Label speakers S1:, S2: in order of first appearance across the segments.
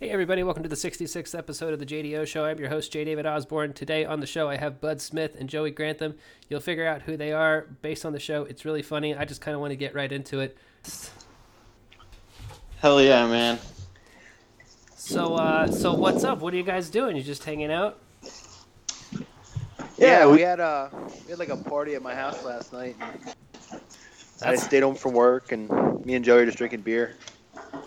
S1: Hey, everybody, welcome to the 66th episode of the JDO Show. I'm your host, J. David Osborne. Today on the show, I have Bud Smith and Joey Grantham. You'll figure out who they are based on the show. It's really funny. I just kind of want to get right into it.
S2: Hell yeah, man.
S1: So, uh, so what's up? What are you guys doing? You just hanging out?
S3: Yeah,
S2: Yeah,
S3: we,
S2: we-
S3: had a we had like a party at my house last night. and I stayed home from work, and me and Joey are just drinking beer.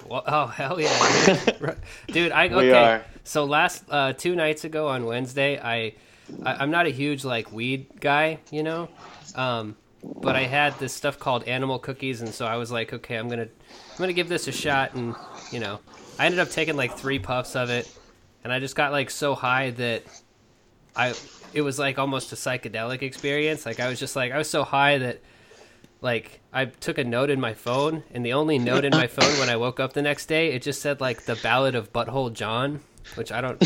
S1: Well, oh hell yeah, dude. dude! I okay.
S2: We are.
S1: So last uh, two nights ago on Wednesday, I, I I'm not a huge like weed guy, you know, um, but I had this stuff called animal cookies, and so I was like, okay, I'm gonna I'm gonna give this a shot, and you know, I ended up taking like three puffs of it, and I just got like so high that I it was like almost a psychedelic experience. Like I was just like I was so high that like I took a note in my phone, and the only note in my phone when I woke up the next day, it just said like the Ballad of Butthole John, which I don't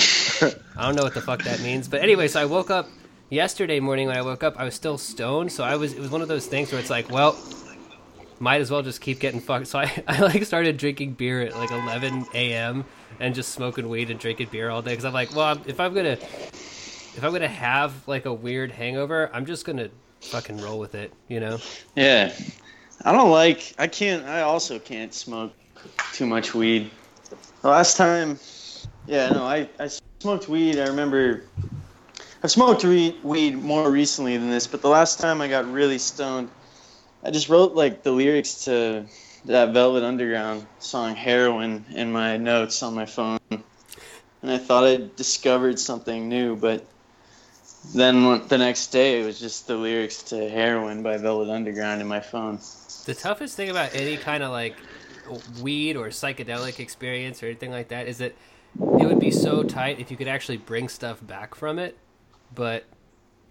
S1: I don't know what the fuck that means. But anyway, so I woke up yesterday morning when I woke up, I was still stoned, so I was it was one of those things where it's like, well, might as well just keep getting fucked. So I, I like started drinking beer at like 11 a.m. and just smoking weed and drinking beer all day because I'm like, well, if I'm gonna if I'm gonna have like a weird hangover, I'm just gonna fucking roll with it, you know?
S2: Yeah. I don't like. I can't. I also can't smoke too much weed. The last time, yeah, no, I I smoked weed. I remember. I've smoked weed, weed more recently than this, but the last time I got really stoned, I just wrote like the lyrics to that Velvet Underground song "Heroin" in my notes on my phone, and I thought I discovered something new, but then the next day it was just the lyrics to "Heroin" by Velvet Underground in my phone.
S1: The toughest thing about any kind of like weed or psychedelic experience or anything like that is that it would be so tight if you could actually bring stuff back from it, but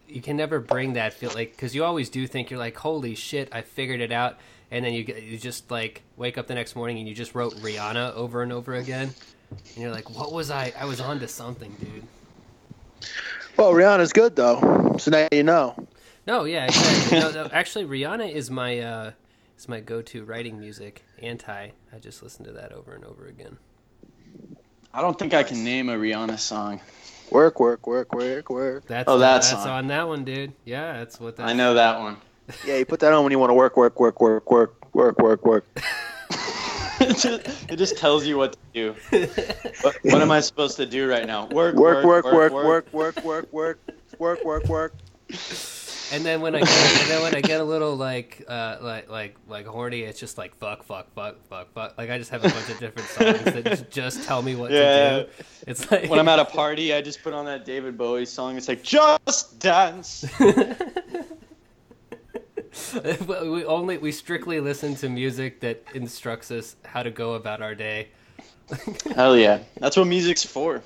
S1: you can never bring that feel like because you always do think you're like, holy shit, I figured it out, and then you you just like wake up the next morning and you just wrote Rihanna over and over again, and you're like, what was I? I was onto something, dude.
S3: Well, Rihanna's good though, so now you know.
S1: No, yeah, exactly. no, no, actually, Rihanna is my uh, is my go-to writing music. Anti, I just listen to that over and over again.
S2: I don't think I can name a Rihanna song.
S3: Work, work, work, work, work.
S1: That's
S2: Oh, that
S1: that's on that one, dude. Yeah, that's what that.
S2: I know that one.
S3: Yeah, you put that on when you want to work, work, work, work, work, work, work, work.
S2: it, just, it just tells you what to do. What, what am I supposed to do right now? Work,
S3: Work, work, work, work, work, work, work, work, work, work.
S1: And then when I get, and then when I get a little like uh like like like horny, it's just like fuck fuck fuck fuck fuck. Like I just have a bunch of different songs that just, just tell me what
S2: Yeah.
S1: to do. It's like
S2: When I'm at a party, I just put on that David Bowie song. It's like just dance.
S1: we only we strictly listen to music that instructs us how to go about our day.
S2: Hell yeah, that's what music's for.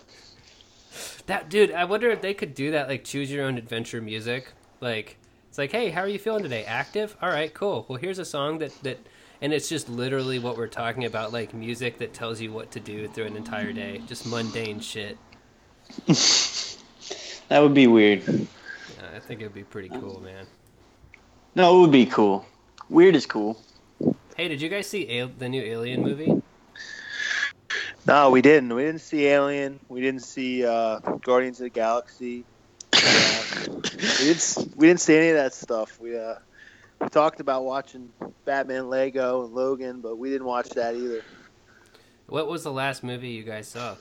S1: That dude, I wonder if they could do that like choose your own adventure music. Like it's like, hey, how are you feeling today? Active? All right, cool. Well, here's a song that that and it's just literally what we're talking about, like music that tells you what to do through an entire day. Just mundane shit.
S2: That would be weird.
S1: Uh, I think it'd be pretty cool, man.
S2: No, it would be cool. Weird is cool.
S1: Hey, did you guys see Al- the new Alien movie?
S3: No, we didn't. We didn't see Alien. We didn't see uh, Guardians of the Galaxy. Uh, we didn't. We didn't see any of that stuff. We uh, we talked about watching Batman Lego and Logan, but we didn't watch that either.
S1: What was the last movie you guys saw?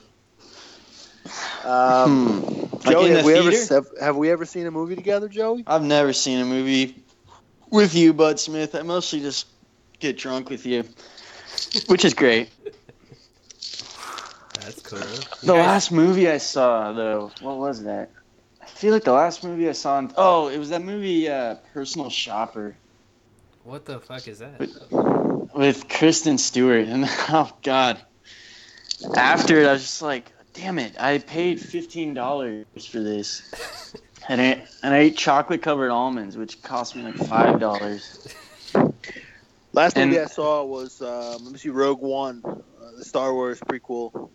S3: Um,
S2: Hmm. Like
S3: Joey,
S2: in the
S3: have we ever have, have we ever seen a movie together, Joey?
S2: I've never seen a movie with you, Bud Smith. I mostly just get drunk with you, which is great.
S1: That's cool.
S2: The
S1: guys-
S2: last movie I saw, though, what was that? I feel like the last movie I saw. In, oh, it was that movie, uh, Personal Shopper,
S1: What the fuck is that?
S2: with Kristen Stewart. And oh god, after it, I was just like, damn it! I paid fifteen dollars for this, and I and I ate chocolate covered almonds, which cost me like five dollars.
S3: Last
S2: And-
S3: movie I saw was um, let me see, Rogue One, uh, the Star Wars prequel,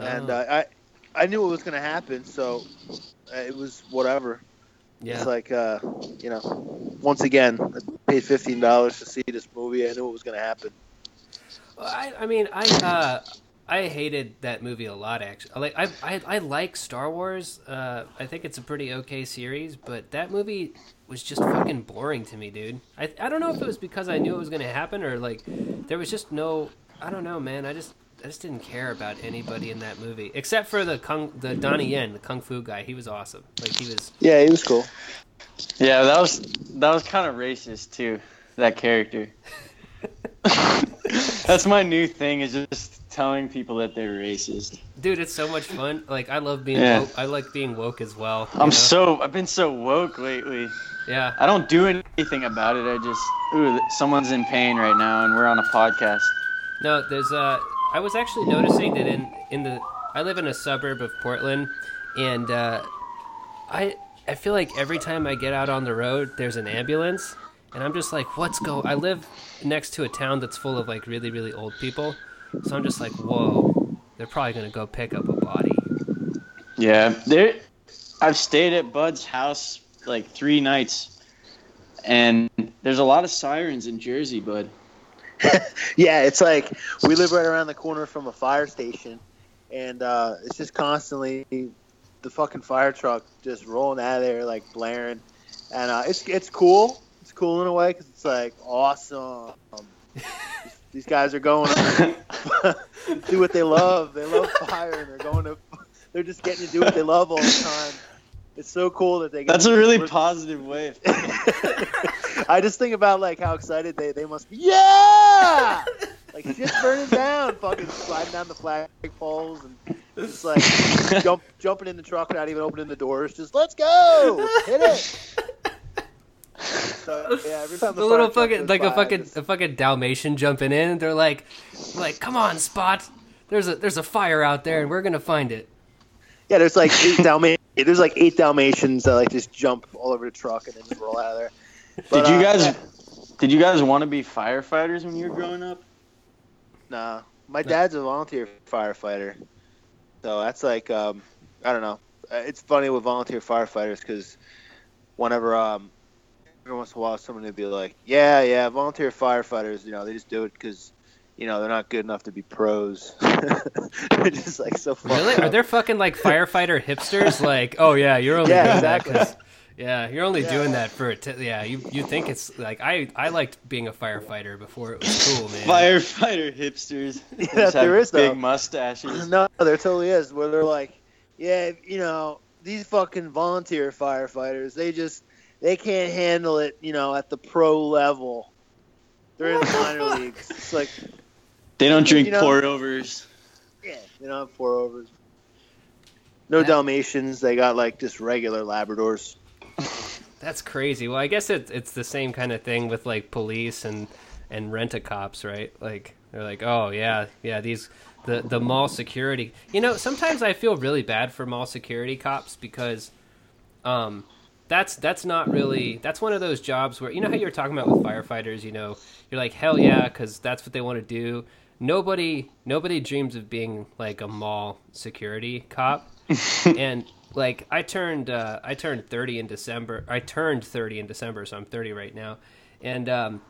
S3: and
S1: Oh,
S3: uh, I I knew it was going to happen, so uh, it was whatever.
S1: yeah.
S3: It's like uh, you know, once again, I paid fifteen dollars to see this movie. I knew it was going to happen.
S1: Well, I, I mean, I, uh, I hated that movie a lot. Actually, like I I, I like Star Wars. Uh, I think it's a pretty okay series, but that movie was just fucking boring to me, dude. I I don't know if it was because I knew it was gonna happen or like there was just no. I don't know, man. I just I just didn't care about anybody in that movie except for the kung the Donnie Yen, the kung fu guy. He was awesome. Like he was.
S3: Yeah, he was cool.
S2: Yeah, that was that was kind of racist too. That character. That's my new thing is just telling people that they're racist.
S1: Dude, it's so much fun. Like I love being
S2: Yeah.
S1: woke. I like being woke as well.
S2: I'm
S1: know?
S2: so I've been so woke lately.
S1: yeah.
S2: I don't do anything about it. I just ooh, someone's in pain right now, and we're on a podcast.
S1: No, there's uh I was actually noticing that in in the I live in a suburb of Portland and uh I I feel like every time I get out on the road there's an ambulance and I'm just like what's go I live next to a town that's full of like really really old people. So I'm just like, "Whoa, they're probably going to go pick up a body."
S2: Yeah, there. I've stayed at Bud's house like three nights, and there's a lot of sirens in Jersey, Bud.
S3: Yeah, it's like we live right around the corner from a fire station, and uh, it's just constantly the fucking fire truck just rolling out of there, like blaring, and uh, it's it's cool. It's cool in a way because it's like awesome. these, these guys are going to do what they love. They love fire, and they're going to. They're just getting to do what they love all the time. It's so cool that they. Get
S2: That's
S3: to
S2: a really
S3: work-
S2: positive way.
S3: I just think about like how excited they, they must be. Yeah, like shit's burning down, fucking sliding down the flag poles and just like jump jumping in the truck, not even opening the doors. Just let's go, hit it. So, yeah, every time
S1: The
S3: the,
S1: little fucking
S3: goes
S1: like a fucking
S3: just-
S1: a fucking Dalmatian jumping in. They're like like, "Come on, Spot. There's a there's a fire out there and we're going to find it."
S3: yeah, there's like eight Dalma- There's like eight Dalmatians that like just jump all over the truck and then just roll out of there. But,
S2: did you
S3: uh,
S2: guys?
S3: yeah.
S2: Did you guys want to be firefighters when you were growing up?
S3: Nah, my dad's a volunteer firefighter, so that's like um, I don't know. Uh, It's funny with volunteer firefighters because whenever um, every once in a while someone would be like, "Yeah, yeah, volunteer firefighters, you know, they just do it because." You know they're not good enough to be pros. they're just like so. fucked
S1: Really? Are
S3: up.
S1: there fucking like firefighter hipsters? Like, oh yeah, you're only
S3: Yeah,
S1: doing
S3: exactly.
S1: that 'cause- yeah, you're only
S3: Yeah.
S1: doing that for it. T- yeah, you you think it's like I I liked being a firefighter before it was cool, man.
S2: Firefighter hipsters.
S3: Yeah,
S2: Just have
S3: there is, though.
S2: big mustaches.
S3: No, there totally is. Where they're like, yeah, you know, these fucking volunteer firefighters, they just they can't handle it, you know, at the pro level. They're in the minor leagues. It's like,
S2: They don't drink
S3: You know-
S2: pour overs.
S3: yeah, they don't have four overs. No
S1: Yeah.
S3: Dalmatians. They got like just regular Labradors.
S1: That's crazy. Well, I guess it's it's the same kind of thing with like police and and rent a cops, right? Like they're like, oh yeah, yeah, these the the mall security. You know, sometimes I feel really bad for mall security cops because, um, that's that's not really that's one of those jobs where you know how you were talking about with firefighters. You know, you're like hell yeah, because that's what they want to do. Nobody nobody dreams of being like a mall security cop and like I turned uh, I turned 30 in December. I turned 30 in December, so I'm 30 right now. And um,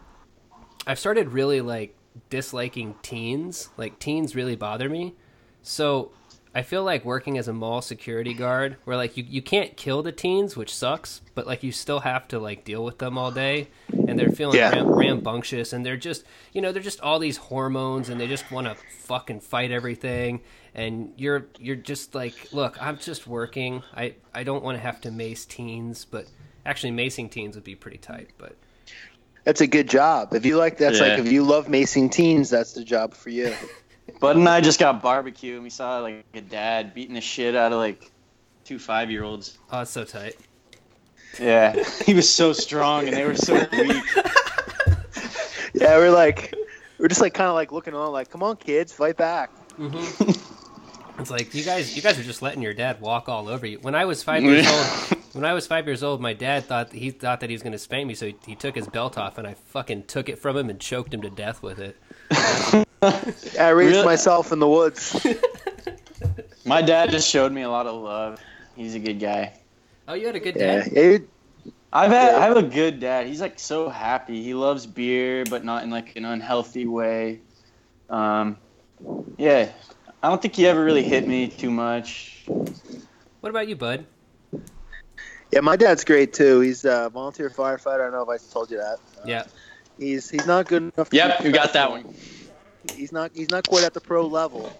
S1: I've started really like disliking teens. Like teens really bother me. So I feel like working as a mall security guard where like you, you can't kill the teens, which sucks, but like you still have to like deal with them all day and they're feeling
S3: Yeah.
S1: ram- rambunctious and they're just you know, they're just all these hormones and they just want to fucking fight everything and you're you're just like, look, I'm just working. I I don't want to have to mace teens, but actually macing teens would be pretty tight, but
S3: That's a good job. If you like, that's
S2: Yeah.
S3: like if you love macing teens, that's the job for you.
S2: Bud and I just got barbecue, and we saw like a dad beating the shit out of like two five year olds.
S1: oh, it's so tight.
S2: Yeah, he was so strong, and they were so weak.
S3: yeah, we're like, we're just like kind of like looking on, like, come on, kids, fight back.
S1: hmm It's like you guys, you guys are just letting your dad walk all over you. When I was five years old, when I was five years old, my dad thought he thought that he was going to spank me, so he, he took his belt off, and I fucking took it from him and choked him to death with it.
S3: I raised
S2: Really?
S3: myself in the woods.
S2: My dad just showed me a lot of love. He's a good guy.
S1: Oh, you had a good dad.
S3: yeah,
S2: I've had I have a good dad. He's like so happy. He loves beer, but not in like an unhealthy way. Um, yeah, I don't think he ever really hit me too much.
S1: What about you, Bud?
S3: Yeah, my dad's great too. He's a volunteer firefighter. I don't know if I told you that. Uh,
S1: Yeah.
S3: He's he's not good enough.
S2: Yep, you got that
S3: professional. He's not he's not quite at the pro level,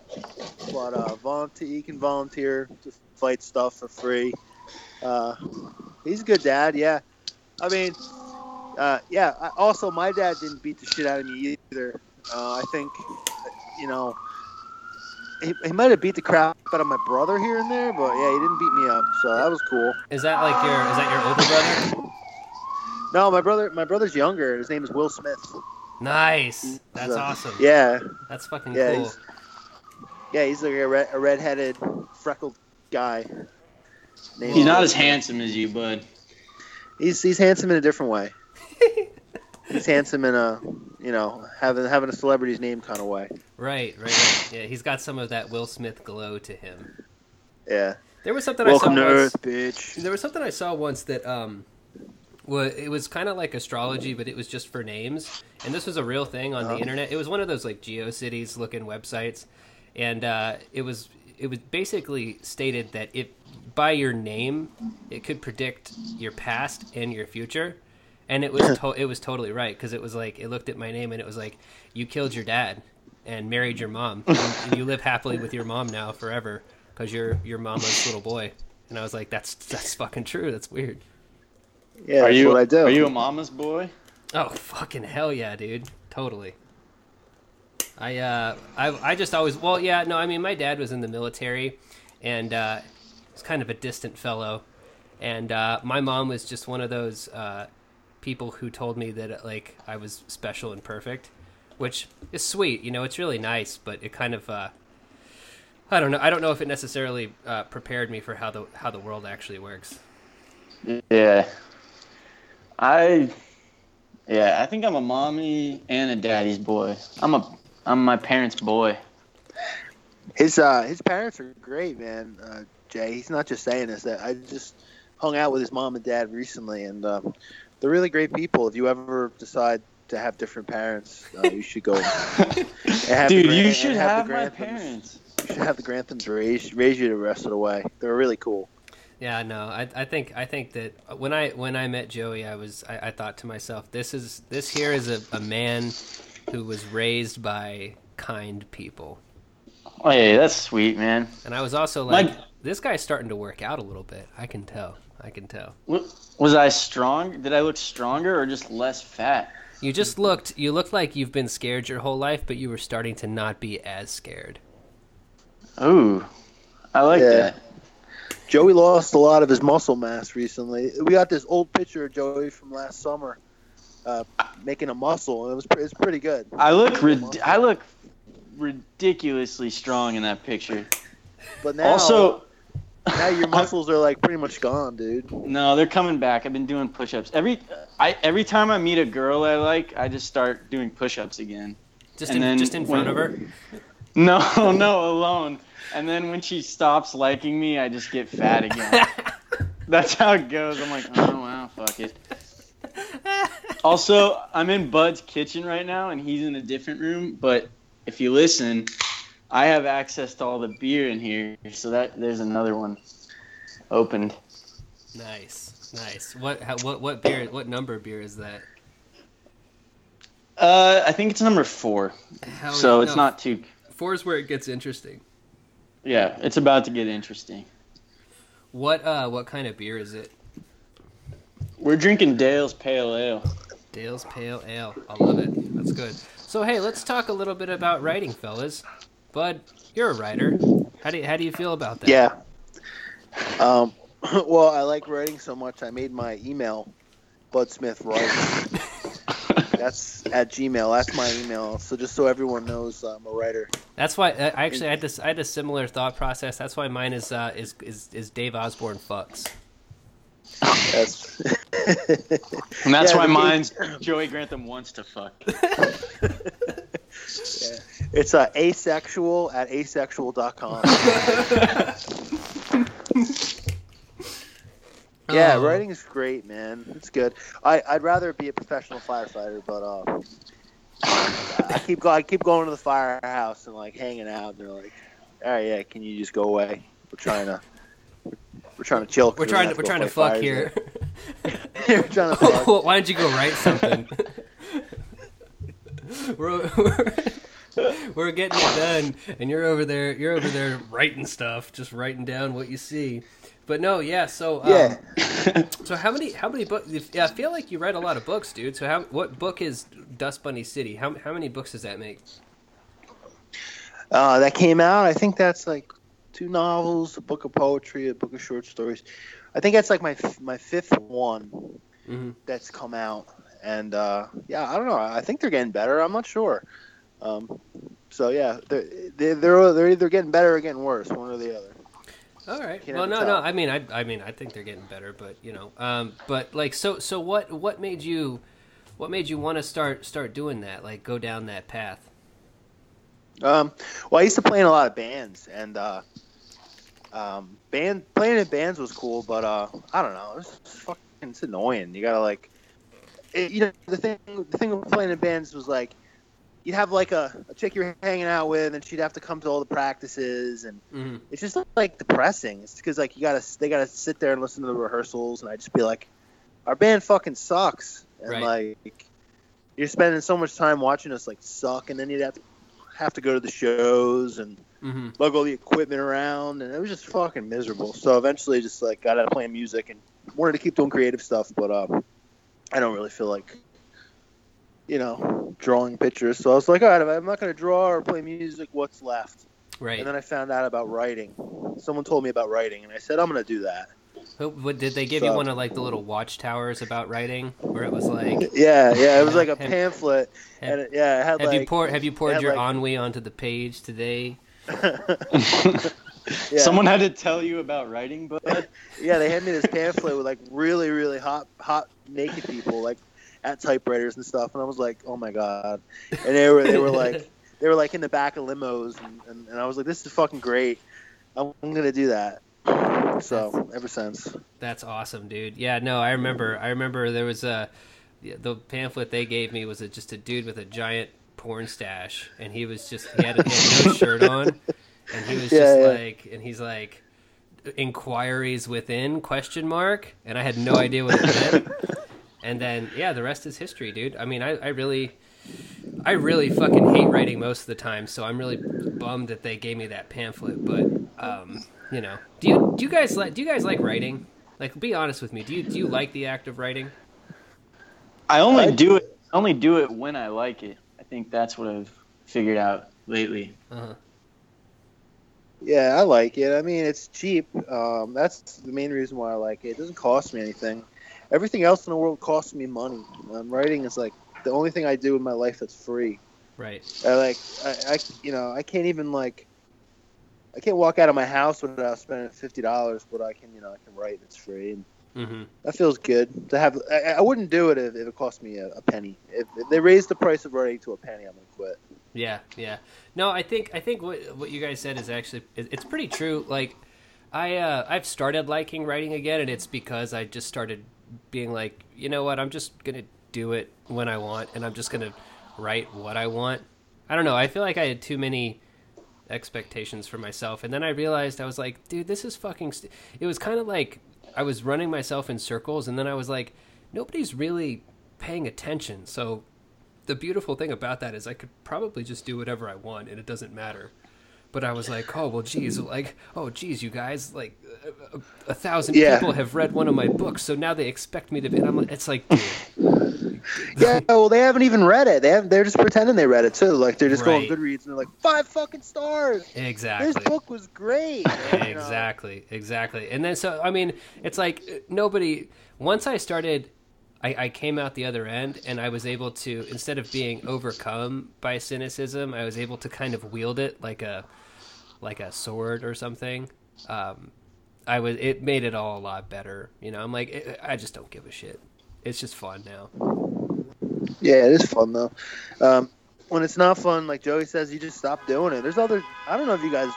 S3: but uh, volunteer he can volunteer to fight stuff for free. Uh, he's a good dad. Yeah, I mean, uh, yeah. I, also, my dad didn't beat the shit out of me either. Uh, I think, you know, he, he might have beat the crap out of my brother here and there, but yeah, he didn't beat me up, so that was cool.
S1: Is that like your is that your older brother?
S3: No, my brother my brother's younger. His name is Will Smith.
S1: Nice. That's
S3: So,
S1: awesome.
S3: Yeah,
S1: That's fucking
S3: Yeah,
S1: cool.
S3: he's- yeah, he's like a, red, a redheaded, freckled guy. Named-
S2: He's not as handsome as you, bud.
S3: He's he's handsome in a different way. he's handsome in a you know having having a celebrity's name kind of way.
S1: Right, right, right. Yeah, he's got some of that Will Smith glow to him.
S3: Yeah.
S1: There was something
S3: Welcome
S1: I saw once.
S3: Earth, bitch.
S1: There was something I saw once that um, was it was kind of like astrology, but it was just for names. And this was a real thing on the
S3: Uh-huh.
S1: internet. It was one of those like GeoCities looking websites, and uh, it was it was basically stated that if by your name, it could predict your past and your future. And it was to- it was totally right because it was like it looked at my name and it was like you killed your dad and married your mom and, and you live happily with your mom now forever because you're your mama's little boy. And I was like, that's that's fucking true. That's weird.
S3: Yeah,
S2: are you
S3: what I do.
S2: are you a mama's boy?
S1: Oh fucking hell yeah, dude! Totally. I uh, I I just always well yeah no I mean my dad was in the military, and uh, he's kind of a distant fellow, and uh, my mom was just one of those uh, people who told me that like I was special and perfect, which is sweet. You know, it's really nice, but it kind of uh, I don't know. I don't know if it necessarily uh, prepared me for how the how the world actually works.
S2: Yeah. I yeah, I think I'm a mommy and a daddy's boy. I'm a I'm my parents' boy.
S3: His uh his parents are great, man. Uh, Jay, he's not just saying this. That I just hung out with his mom and dad recently, and um, they're really great people. If you ever decide to have different parents, uh, you should go. and have the
S2: Dude, you should
S3: the
S2: have my parents.
S3: You should have the Granthams raise raise you the rest of the way. They're really cool.
S1: Yeah, no, I, I think I think that when I when I met Joey, I was I, I thought to myself, this is this here is a, a man who was raised by kind people,
S2: Oh yeah, that's sweet, man.
S1: and I was also like,
S2: My-
S1: this guy's starting to work out a little bit. I can tell. I can tell.
S2: Was I strong? Did I look stronger or just less fat?
S1: You just looked you looked like you've been scared your whole life, but you were starting to not be as scared.
S2: Ooh, I like
S3: Yeah.
S2: that.
S3: Joey lost a lot of his muscle mass recently. We got this old picture of Joey from last summer, uh, making a muscle, and it was pre- it's pretty good.
S2: I look rid- I look ridiculously strong in that picture.
S3: But now,
S2: also,
S3: now your muscles are like pretty much gone, dude.
S2: no, they're coming back. I've been doing push-ups every. I every time I meet a girl I like, I just start doing push-ups again.
S1: Just
S2: And
S1: in
S2: then
S1: just in front
S2: when-
S1: of her.
S2: No, no, alone. And then when she stops liking me, I just get fat again. That's how it goes. I'm like, oh wow, fuck it. Also, I'm in Bud's kitchen right now, and he's in a different room. But if you listen, I have access to all the beer in here, so that there's another one opened.
S1: Nice, nice. What how, what what beer? What number beer is that?
S2: Uh, I think it's number four,
S1: Hell
S2: so
S1: yeah,
S2: it's not too.
S1: Four is where it gets interesting.
S2: Yeah, it's about to get interesting.
S1: What uh what kind of beer is it?
S2: We're drinking Dale's Pale Ale.
S1: Dale's Pale Ale. I love it. That's good. So hey, let's talk a little bit about writing, fellas. Bud, you're a writer. How do you, how do you feel about that?
S3: Yeah. Um, well, I like writing so much. I made my email, Bud Smith Writes. That's at Gmail. That's my email. So just so everyone knows, I'm a writer.
S1: That's why I I actually had this. I had a similar thought process. That's why mine is uh, is, is is Dave Osborne fucks.
S3: That's
S2: And that's
S3: Yeah,
S2: why
S3: the-
S2: mine's Joey Grantham wants to fuck.
S3: it's uh, asexual at asexual.com. Yeah,
S1: Oh.
S3: writing is great, man. It's good. I, I'd rather be a professional firefighter, but uh, I keep go, I keep going to the firehouse and like hanging out. And they're like, all right, yeah, can you just go away? We're trying to, we're trying to chill.
S1: We're trying to we're trying to fuck here.
S3: we're trying to fuck.
S1: Oh, why don't you go write something? we're, we're, we're getting it done, and you're over there. You're over there writing stuff, just writing down what you see. But no, yeah. So um,
S3: Yeah.
S1: So how many how many books? Yeah, I feel like you read a lot of books, dude. So how what book is Dust Bunny City? How how many books does that make?
S3: Uh, that came out. I think that's like two novels, a book of poetry, a book of short stories. I think that's like my my fifth one
S1: Mhm.
S3: that's come out. And uh, yeah, I don't know. I think they're getting better. I'm not sure. Um, so yeah, they're, they're they're they're either getting better or getting worse, one or the other.
S1: All right. Well, no, no. I mean, I, I mean, I think they're getting better, but you know, um, but like, so, so what, what made you, what made you want to start, start doing that? Like, go down that path.
S3: Um, well, I used to play in a lot of bands, and uh, um, band playing in bands was cool, but uh, I don't know, it's fucking it's annoying. You gotta like, it, you know, the thing the thing with playing in bands was like, you'd have like a, a chick you're hanging out with, and she'd have to come to all the practices, and
S1: hmm
S3: it's just like depressing. It's because like you gotta they gotta sit there and listen to the rehearsals, and I just be like, our band fucking sucks, and
S1: Right.
S3: like you're spending so much time watching us like suck, and then you'd have to have to go to the shows and
S1: hmm
S3: lug all the equipment around, and it was just fucking miserable. So eventually, just like got out of playing music and wanted to keep doing creative stuff, but um, I don't really feel like. You know, drawing pictures. So I was like, all right, if I'm not going to draw or play music, what's left?
S1: Right.
S3: And then I found out about writing. Someone told me about writing, and I said, I'm going to do that.
S1: Who- what, did they give you one of like the little watchtowers about writing, where it was like,
S3: Yeah, yeah, it was like a
S1: Have-
S3: pamphlet,
S1: have-
S3: and it, yeah, it had
S1: have
S3: like
S1: you poured, have you poured your
S3: like-
S1: ennui onto the page today?
S3: yeah,
S2: Someone had to tell you about writing, but
S3: yeah, they handed me this pamphlet with like really, really hot, hot naked people like at typewriters and stuff, and I was like, oh my god, and they were they were like they were like in the back of limos, and, and, and I was like, this is fucking great, I'm, I'm gonna do that. So ever since,
S1: That's awesome, dude. Yeah, no, I remember. I remember there was a the- pamphlet they gave me was a, just a dude with a giant porn stash, and he was just he had, he had no shirt on, and he was
S3: Yeah,
S1: just
S3: yeah.
S1: like, and he's like, inquiries within question mark, and I had no idea what it meant. And then yeah, the rest is history, dude. I mean, I, I really. I really fucking hate writing most of the time, so I'm really bummed that they gave me that pamphlet. But um, you know, do you do you guys like do you guys like writing? Like, be honest with me. Do you do you like the act of writing?
S2: I only
S3: I-
S2: do it. I only do it when I like it. I think that's what I've figured out lately.
S1: Uh-huh.
S3: Yeah, I like it. I mean, it's cheap. Um, that's the main reason why I like it. It doesn't cost me anything. Everything else in the world costs me money. Um, writing is like the only thing I do in my life that's free.
S1: Right.
S3: I like, I, I, you know, I can't even like, I can't walk out of my house without spending fifty dollars, but I can, you know, I can write. It's free, and
S1: hmm
S3: that feels good to have. I, I wouldn't do it if, if it cost me a, a penny. If, if they raised the price of writing to a penny, I'm gonna quit.
S1: Yeah, yeah. No, I think I think what what you guys said is actually it's pretty true. Like, I uh, I've started liking writing again, and it's because I just started being like, you know what, I'm just gonna do it when I want, and I'm just gonna write what I want. I don't know. I feel like I had too many expectations for myself, and then I realized I was like, dude, this is fucking. St-. It was kind of like I was running myself in circles, and then I was like, nobody's really paying attention, so the beautiful thing about that is I could probably just do whatever I want and it doesn't matter. But I was like, oh well, geez, like, oh geez, you guys, like, a, thousand
S3: Yeah.
S1: people have read one of my books, so now they expect me to. be And I'm like, it's like,
S3: Yeah, well, they haven't even read it. They have, they're just pretending they read it too. Like they're just
S1: Right.
S3: going Goodreads and they're like five fucking stars.
S1: Exactly.
S3: This book was great.
S1: exactly, exactly. And then so I mean, it's like nobody. Once I started, I, I came out the other end, and I was able to instead of being overcome by cynicism, I was able to kind of wield it like a like a sword or something. Um, I was. It made it all a lot better. You know, I'm like, eh, I just don't give a shit. It's just fun now.
S3: Yeah, it is fun though. Um, when it's not fun, like Joey says, you just stop doing it. There's other. I don't know if you guys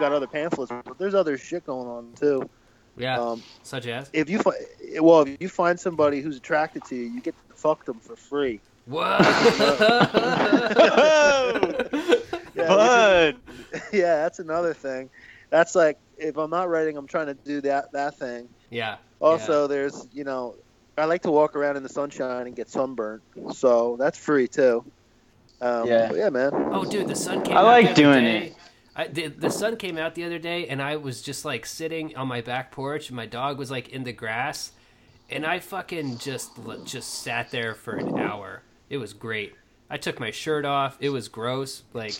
S3: got other pamphlets, but there's other shit going on too.
S1: Yeah,
S3: Um,
S1: such as
S3: if you find, well, if you find somebody who's attracted to you, you get to fuck them for free.
S1: what?
S3: Yeah,
S2: Bud.
S3: yeah, that's another thing. That's like if I'm not writing, I'm trying to do that that thing.
S1: Yeah.
S3: Also, there's you know, I like to walk around in the sunshine and get sunburnt, so that's free too. Um,
S2: Yeah.
S3: yeah, man.
S1: Oh, dude, the sun came.
S2: I
S1: out
S2: like
S1: the other
S2: doing
S1: day.
S2: it.
S1: I, the, the sun came out the other day, and I was just like sitting on my back porch, and my dog was like in the grass, and I fucking just just sat there for an hour. It was great. I took my shirt off. It was gross, like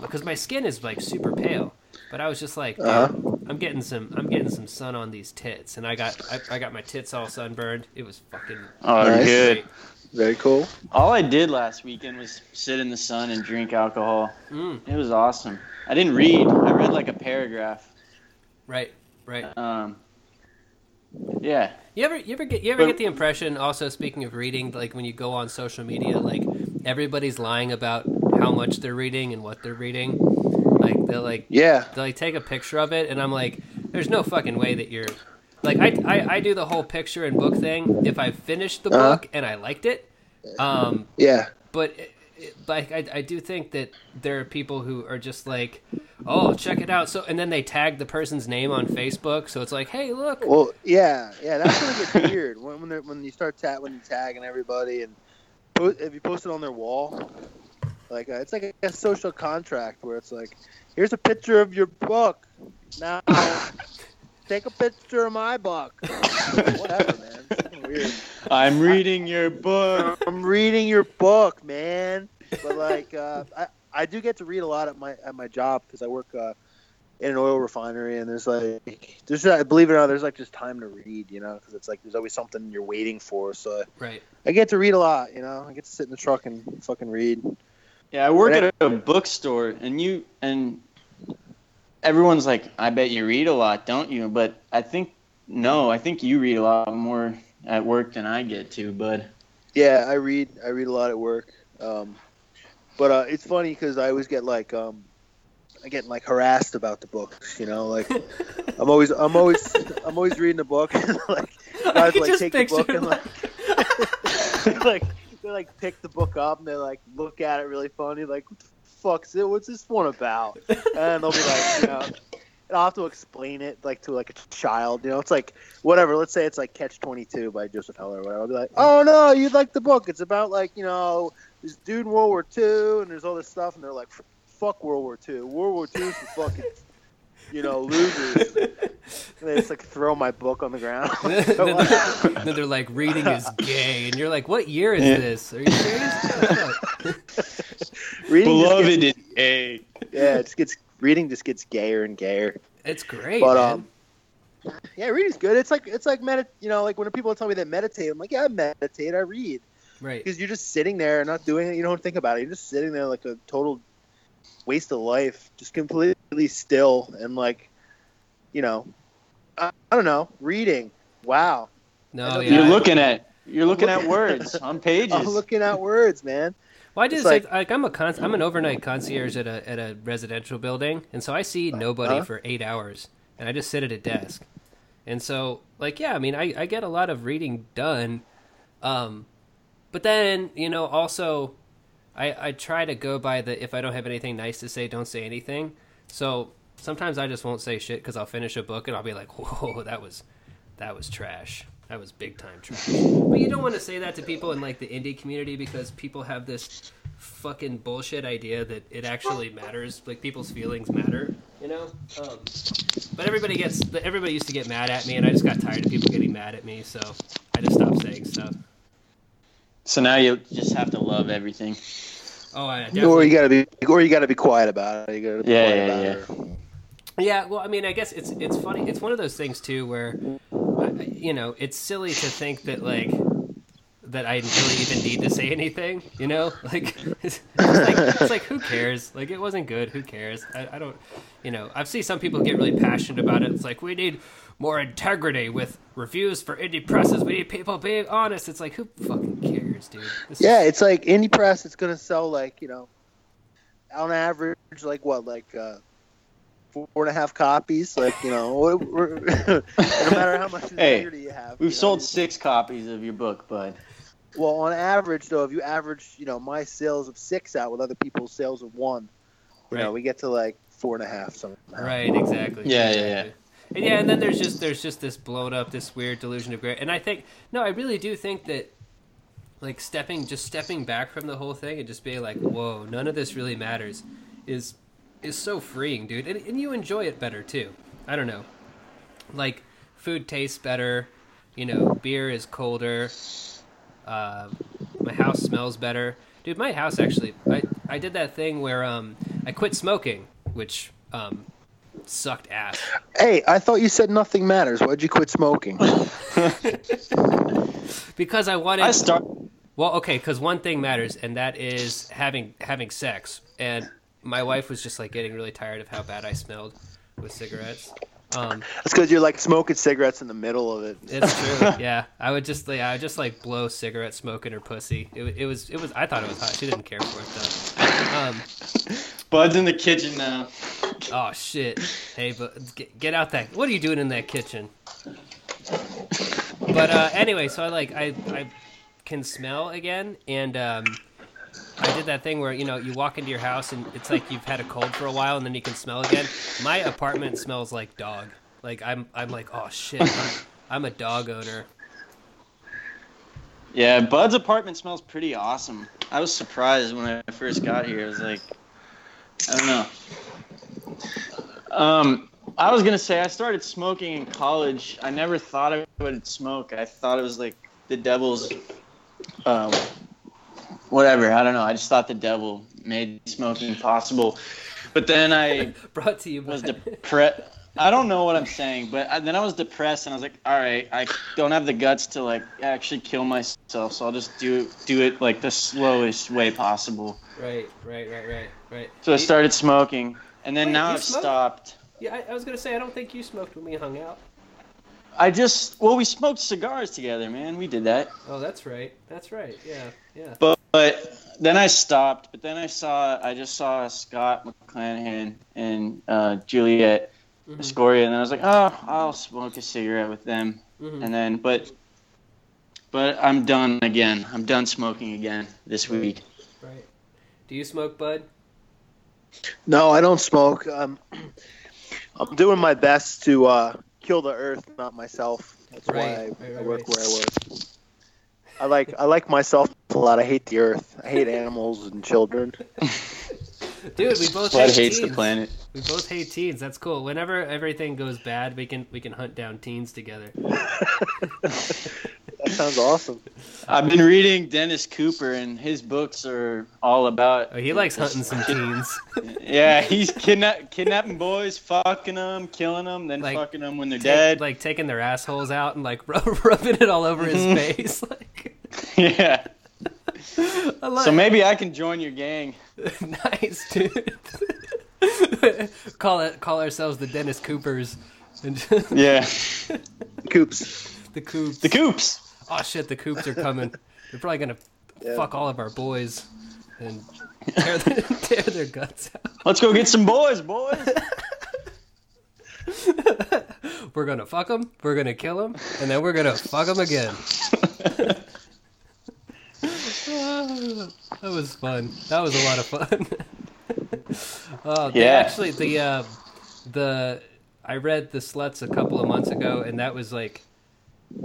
S1: because my skin is like super pale. But I was just like,
S3: Uh-huh.
S1: I'm getting some, I'm getting some sun on these tits, and I got, I, I got my tits all sunburned. It was fucking
S2: Oh,
S3: Nice.
S2: good.
S3: Very cool.
S2: All I did last weekend was sit in the sun and drink alcohol.
S1: Mm,
S2: It was awesome. I didn't read. I read like a paragraph.
S1: right, right.
S2: Um, yeah.
S1: You ever you ever get you ever
S2: But-
S1: get the impression also speaking of reading like when you go on social media like everybody's lying about how much they're reading and what they're reading like they'll like
S3: Yeah.
S1: they'll like take a picture of it and I'm like there's no fucking way that you're like I, I, I do the whole picture and book thing if I finished the
S3: Uh-huh.
S1: book and I liked it um
S3: Yeah.
S1: but it, it, like I, I do think that there are people who are just like oh check it out so and then they tag the person's name on Facebook so it's like hey look
S3: Well, yeah, yeah. That's when it gets weird when when, when you start ta- when you tagging everybody and if you post it on their wall, like uh, it's like a, a social contract where it's like, here's a picture of your book. Now take a picture of my book. Whatever, man. Weird.
S2: I'm reading your book.
S3: I'm reading your book, man. But like, uh, I I do get to read a lot at my at my job because I work uh, in an oil refinery, and there's like there's uh, believe it or not, there's like just time to read, you know, because it's like there's always something you're waiting for. So
S1: right
S3: I get to read a lot, you know. I get to sit in the truck and fucking read.
S2: Yeah, I work
S3: But
S2: at a bookstore, and you and everyone's like, "I bet you read a lot, don't you?" But I think no, I think you read a lot more at work than I get to, bud.
S3: Yeah, I read. I read a lot at work. Um, but uh, it's funny because I always get like um, I get like harassed about the books. You know, like I'm always I'm always I'm always reading a book and like
S1: I
S3: guys like
S1: just
S3: take the book and
S1: like-
S3: like like they like pick the book up and they like look at it really funny like what the fuck's it? What's this one about? And they'll be like you know and I'll have to explain it like to like a child you know it's like whatever let's say it's like Catch Twenty Two by Joseph Heller or whatever I'll be like oh no you'd like the book. It's about like you know this dude in World War Two and there's all this stuff and they're like fuck World War Two. World War Two is for fucking you know losers and they just like throw my book on the ground.
S1: Then, they're, then they're like reading is gay and you're like what year is
S2: Yeah.
S1: this? Are you serious?
S3: Reading
S2: Beloved
S3: gets,
S2: is gay.
S3: yeah it just gets reading just gets gayer and gayer.
S1: It's great
S3: but
S1: man.
S3: um yeah reading's good. It's like it's like medit you know like when people tell me they meditate i'm like yeah i meditate i read.
S1: Right.
S3: Because you're just sitting there and not doing it. You don't think about it. You're just sitting there like a total waste of life just completely still and like you know i, I don't know reading wow
S1: no
S3: You're
S1: yeah
S2: You're looking at you're looking at words on pages.
S3: i'm looking at words man
S1: Well, I do
S3: It's
S1: like,
S3: like-
S1: like I'm a con- I'm an overnight concierge at a at a residential building, and so I see nobody
S3: Uh-huh.
S1: for eight hours, and I just sit at a desk, and so like yeah, I mean I I get a lot of reading done, um, but then you know also, I I try to go by the if I don't have anything nice to say, don't say anything. So sometimes I just won't say shit because I'll finish a book and I'll be like, whoa, that was that was trash. That was big time trash. But you don't want to say that to people in like the indie community because people have this fucking bullshit idea that it actually matters. Like people's feelings matter, you know. Um, but everybody gets everybody used to get mad at me, and I just got tired of people getting mad at me, so I just stopped saying stuff.
S2: so now you just have to love everything.
S1: Oh, I
S3: or you gotta be or you gotta be quiet about it you gotta be
S2: Yeah,
S3: quiet
S2: yeah,
S3: about
S2: yeah.
S3: it
S1: Yeah, well, I mean, I guess it's it's funny. It's one of those things too, where you know, it's silly to think that like that I really even need to say anything. You know, like it's, it's like it's like who cares? Like it wasn't good. Who cares? I, I don't. You know, I've seen some people get really passionate about it. It's like we need more integrity with reviews for indie presses. We need people being honest. It's like who fucking cares, dude? This is-
S3: Yeah, it's like indie press. It's gonna sell like you know, on average, like what, like uh, four and a half copies. Like you know, we're, we're- no matter how much
S2: Hey,
S3: integrity you have.
S2: We've
S3: you
S2: sold
S3: you-
S2: six copies of your book, bud.
S3: Well, on average, though, if you average, you know, my sales of six out with other people's sales of one, you know, we get to like four and a half. Somehow.
S1: Right, exactly.
S2: Yeah, yeah,
S1: exactly. And yeah, and then there's just there's just this blown up, this weird delusion of great. And I think no, I really do think that like stepping just stepping back from the whole thing and just being like, whoa, none of this really matters, is is so freeing, dude. And, and you enjoy it better too. I don't know, like food tastes better. You know, beer is colder. Uh, my house smells better, dude. My house actually, I I did that thing where um I quit smoking, which um sucked ass.
S3: Hey, I thought you said nothing matters. Why'd you quit smoking?
S1: because I wanted.
S2: I start.
S1: Well, okay, because one thing matters, and that is having having sex. And my wife was just like getting really tired of how bad I smelled with cigarettes. Um,
S3: That's because you're like smoking cigarettes in the middle of it.
S1: it's true. yeah, I would just like I would just like blow cigarette smoke in her pussy. It, it was it was I thought it was hot. She didn't care for it though. Um,
S2: Bud's in the kitchen now.
S1: oh shit! Hey, but get, get out that. What are you doing in that kitchen? But uh, anyway, so I like I I can smell again, and um, I did that thing where you know you walk into your house and it's like you've had a cold for a while, and then you can smell again. My apartment smells like dog. Like I'm I'm like oh shit, I'm, a dog owner.
S2: Yeah, Bud's apartment smells pretty awesome. I was surprised when I first got here. I was like, I don't know. Um, I was gonna say I started smoking in college. I never thought I would smoke. I thought it was like the devil's, um, whatever. I don't know. I just thought the devil made smoking possible. But then I
S1: Brought to you by
S2: was depressed. I don't know what I'm saying, but I, then I was depressed and I was like, all right, I don't have the guts to like actually kill myself, so I'll just do do it like the slowest way possible.
S1: right, right, right, right, right.
S2: So I started smoking, and then
S1: Wait,
S2: now I've
S1: smoke?
S2: stopped.
S1: Yeah, I, I was gonna say I don't think you smoked when we hung out.
S2: I just well, we smoked cigars together, man. We did that,
S1: Oh, that's right. That's right. Yeah, yeah.
S2: but, but then I stopped. But then I saw I just saw Scott McClanahan and uh, Juliet
S1: Mhm,
S2: Escoria, and I was like, oh, I'll smoke a cigarette with them.
S1: mhm.
S2: and then but but I'm done again. I'm done smoking again this week.
S1: Right. Do you smoke, bud?
S3: No, I don't smoke. Um, I'm doing my best to uh, kill the earth, not myself. That's
S1: Right,
S3: why I,
S1: right,
S3: I work
S1: right.
S3: where I work. I like I like myself a lot. I hate the earth. I hate animals and children.
S1: Dude, we both
S2: Bud
S1: hate
S2: hates
S1: teens.
S2: the planet.
S1: We both hate teens. That's cool. Whenever everything goes bad, we can we can hunt down teens together.
S3: That sounds awesome.
S2: I've been reading Dennis Cooper, and his books are all about.
S1: Oh, he likes hunting some teens.
S2: Yeah, he's kidnap- kidnapping boys, fucking them, killing them, then
S1: Like,
S2: fucking them when they're
S1: Take-
S2: dead.
S1: like taking their assholes out and like rub- rubbing it all over his face. Like,
S2: yeah.
S1: I love
S2: So maybe I can join your gang.
S1: nice, dude. call it call ourselves the Dennis Coopers.
S2: Yeah.
S3: Coops.
S1: the Coops.
S2: The Coops.
S1: Oh shit, the Coops are coming. They're probably gonna
S3: Yeah.
S1: fuck all of our boys and tear their, tear their guts out.
S2: Let's go get some boys, boys.
S1: We're gonna fuck them. We're gonna kill them, and then we're gonna fuck them again. that was fun. That was a lot of fun. oh, they
S2: Yeah.
S1: actually, the uh, the I read the Sluts a couple of months ago, and that was like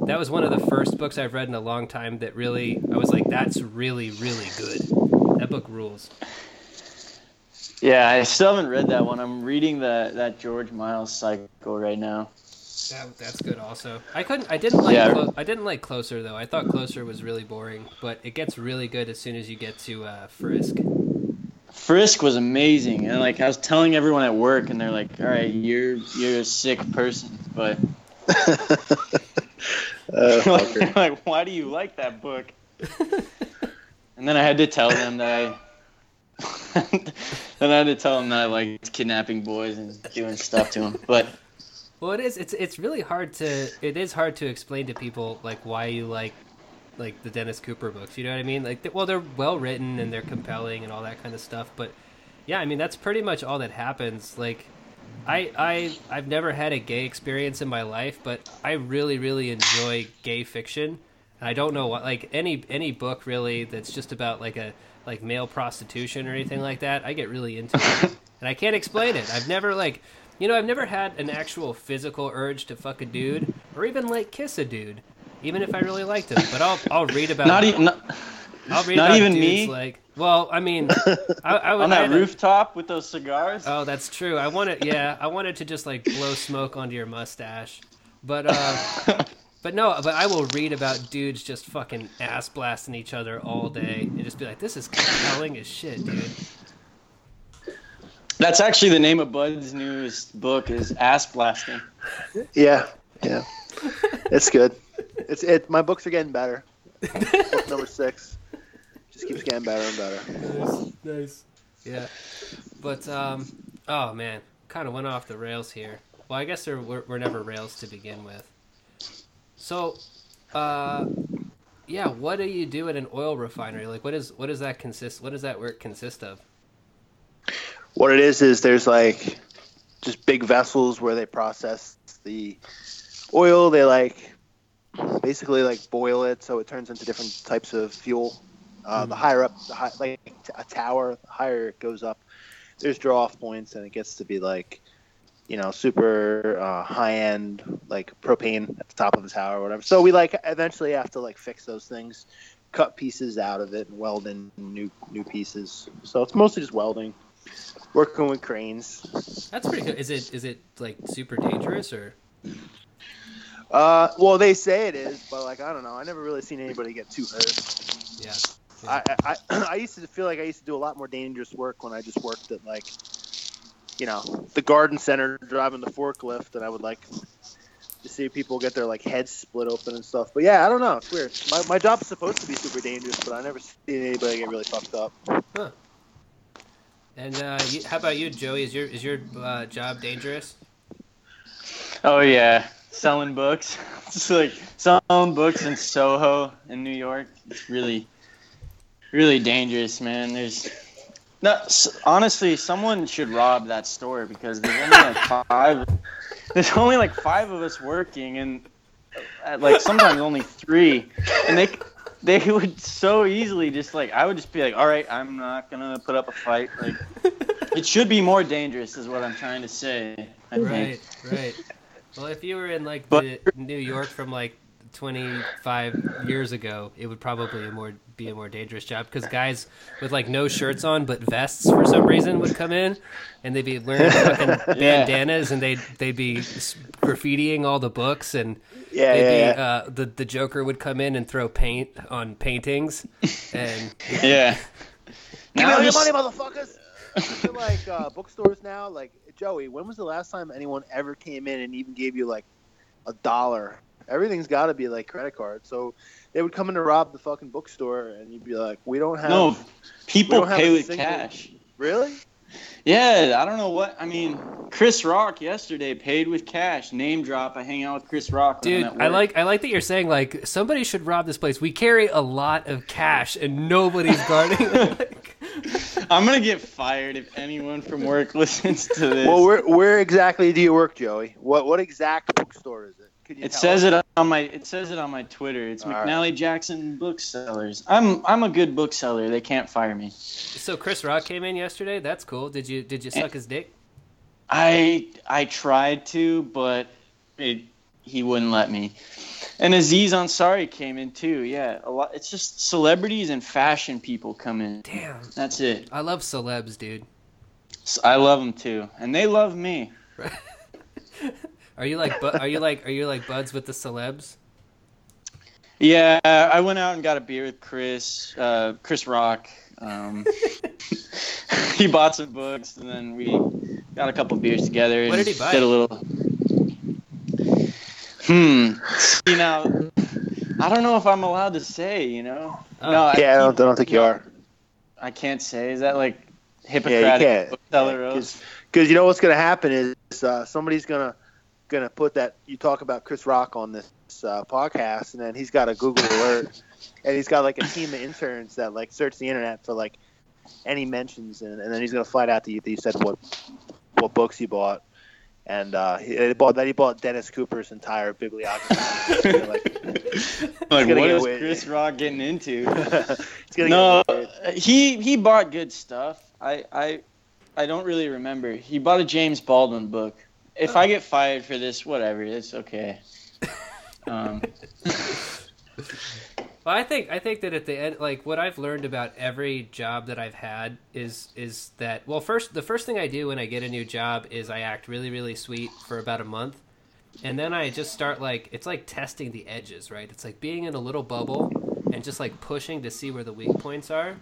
S1: that was one of the first books I've read in a long time that really I was like, that's really really good. That book rules.
S2: Yeah, I still haven't read that one. I'm reading the that George Miles cycle right now.
S1: That, that's good. Also, I couldn't. I didn't like.
S2: Yeah.
S1: Clo- I didn't like Closer though. I thought Closer was really boring, but it gets really good as soon as you get to uh, Frisk.
S2: Frisk was amazing, and like I was telling everyone at work, and they're like, "All right, you're you're a sick person," but
S3: Uh,
S2: like, why do you like that book? and then I had to tell them that I. then I had to tell them that I liked kidnapping boys and doing stuff to them. But
S1: Well, it is. It's it's really hard to. It is hard to explain to people like why you like like the Dennis Cooper books. You know what I mean? Like, th- well, they're well written and they're compelling and all that kind of stuff. But yeah, I mean that's pretty much all that happens. Like, I I I've never had a gay experience in my life, but I really really enjoy gay fiction. And I don't know what like any any book really that's just about like a like male prostitution or anything like that. I get really into it, and I can't explain it. I've never like, you know, I've never had an actual physical urge to fuck a dude or even like kiss a dude, even if I really liked him. But I'll I'll read about
S2: Not even not,
S1: I'll read
S2: not even me?
S1: like. Well, I mean, I, I would
S2: on that
S1: had a-
S2: rooftop with those cigars.
S1: Oh, that's true. I wanted, yeah, I wanted to just like blow smoke onto your mustache, but uh, but no, but I will read about dudes just fucking ass blasting each other all day and just be like, this is compelling as shit, dude.
S2: That's actually the name of Bud's newest book is Ass Blasting.
S3: Yeah, yeah, it's good. It's it. My books are getting better. Book number six just keeps getting better and better.
S1: Nice, nice. Yeah, but um, oh man, kind of went off the rails here. Well, I guess there were, were never rails to begin with. So, uh, yeah, what do you do at an oil refinery? Like, what is what does that consist? What does that work consist of?
S3: What it is is there's like just big vessels where they process the oil. They like basically like boil it so it turns into different types of fuel. Uh, The higher up, the high, like a tower, the higher it goes up, there's draw off points, and it gets to be like, you know, super uh, high end, like propane at the top of the tower or whatever. So we like eventually have to like fix those things, cut pieces out of it, and weld in new new pieces. So it's mostly just welding, working with cranes.
S1: That's pretty good. Is it is it like super dangerous or?
S3: Uh, well, they say it is, but like I don't know. I never really seen anybody get too hurt.
S1: Yeah.
S3: I, I I used to feel like I used to do a lot more dangerous work when I just worked at like, you know, the garden center driving the forklift, and I would like to see people get their like heads split open and stuff. But yeah, I don't know. It's weird. My my job's supposed to be super dangerous, but I never seen anybody get really fucked up. Huh.
S1: And uh, you, how about you, Joey? Is your is your uh, job dangerous?
S2: Oh yeah, selling books. It's like selling books in Soho in New York. It's really, really dangerous, man. There's, no, honestly, someone should rob that store because there's only like five. There's only like five of us working, and uh, like sometimes only three, and they. They would so easily just like I would just be like, all right, I'm not gonna put up a fight. Like, it should be more dangerous, is what I'm trying to say. I think.
S1: Right, right. Well, if you were in like
S2: But-
S1: the New York from like 25 years ago, it would probably a more be a more dangerous job because guys with like no shirts on but vests for some reason would come in and they'd be wearing fucking
S2: Yeah.
S1: bandanas and they'd they'd be graffitiing all the books and
S3: Yeah,
S1: they'd
S3: yeah,
S1: be,
S3: yeah.
S1: Uh, the the Joker would come in and throw paint on paintings and
S2: Yeah.
S3: Give me all your money, motherfuckers. They're like uh, bookstores now. Like Joey, when was the last time anyone ever came in and even gave you like a dollar? Everything's got to be like credit card. So they would come in to rob the fucking bookstore, and you'd be like, "We don't have."
S2: No, people
S3: have
S2: pay with
S3: single-
S2: cash.
S3: Really?
S2: Yeah, I don't know what. I mean, Chris Rock yesterday paid with cash. Name drop. I hang out with Chris Rock.
S1: Dude, I like I like that you're saying like somebody should rob this place. We carry a lot of cash and nobody's guarding. like,
S2: I'm gonna get fired if anyone from work listens to this.
S3: Well, where where exactly do you work, Joey? What what exact bookstore is it? Could you
S2: it says
S3: us?
S2: it on my. It says it on my Twitter. It's
S3: All right.
S2: McNally Jackson Booksellers. I'm I'm a good bookseller. They can't fire me.
S1: so Chris Rock came in yesterday. That's cool. Did you did you suck eh. his dick?
S2: I I tried to, but it, he wouldn't let me. And Aziz Ansari came in too. Yeah, a lot. It's just celebrities and fashion people come in.
S1: Damn,
S2: That's it.
S1: I love celebs, dude.
S2: I love them too, and they love me.
S1: Are you like bu- are you like are you like buds with the celebs?
S2: Yeah, I went out and got a beer with Chris, uh, Chris Rock. Um, he bought some books, and then we got a couple beers together.
S1: What
S2: and
S1: did he buy?
S2: Did a little. Hmm. See now, I don't know if I'm allowed to say. You know.
S1: Oh.
S2: no,
S3: Yeah, I don't, I don't think you are.
S2: I can't say. Is that like
S3: Yeah, you can't.
S2: bookseller?
S3: Because you know what's going to happen is uh, somebody's going to going to put that you talk about Chris Rock on this uh, podcast, and then he's got a Google alert, and he's got like a team of interns that like search the internet for like any mentions, and, and then he's going to find out that you, that you said what what books you bought, and uh, he, he bought that he bought Dennis Cooper's entire bibliography. like,
S2: Like,
S3: gonna
S2: what
S3: weird.
S2: Chris Rock getting into?
S3: it's gonna
S2: no,
S3: get
S2: uh, he he bought good stuff. I I I don't really remember. He bought a James Baldwin book. If I get fired for this, whatever, it's okay. Um,
S1: Well, I think I think that at the end, like what I've learned about every job that I've had is is that well, first the first thing I do when I get a new job is I act really really sweet for about a month, and then I just start like it's like testing the edges, right? It's like being in a little bubble and just like pushing to see where the weak points are,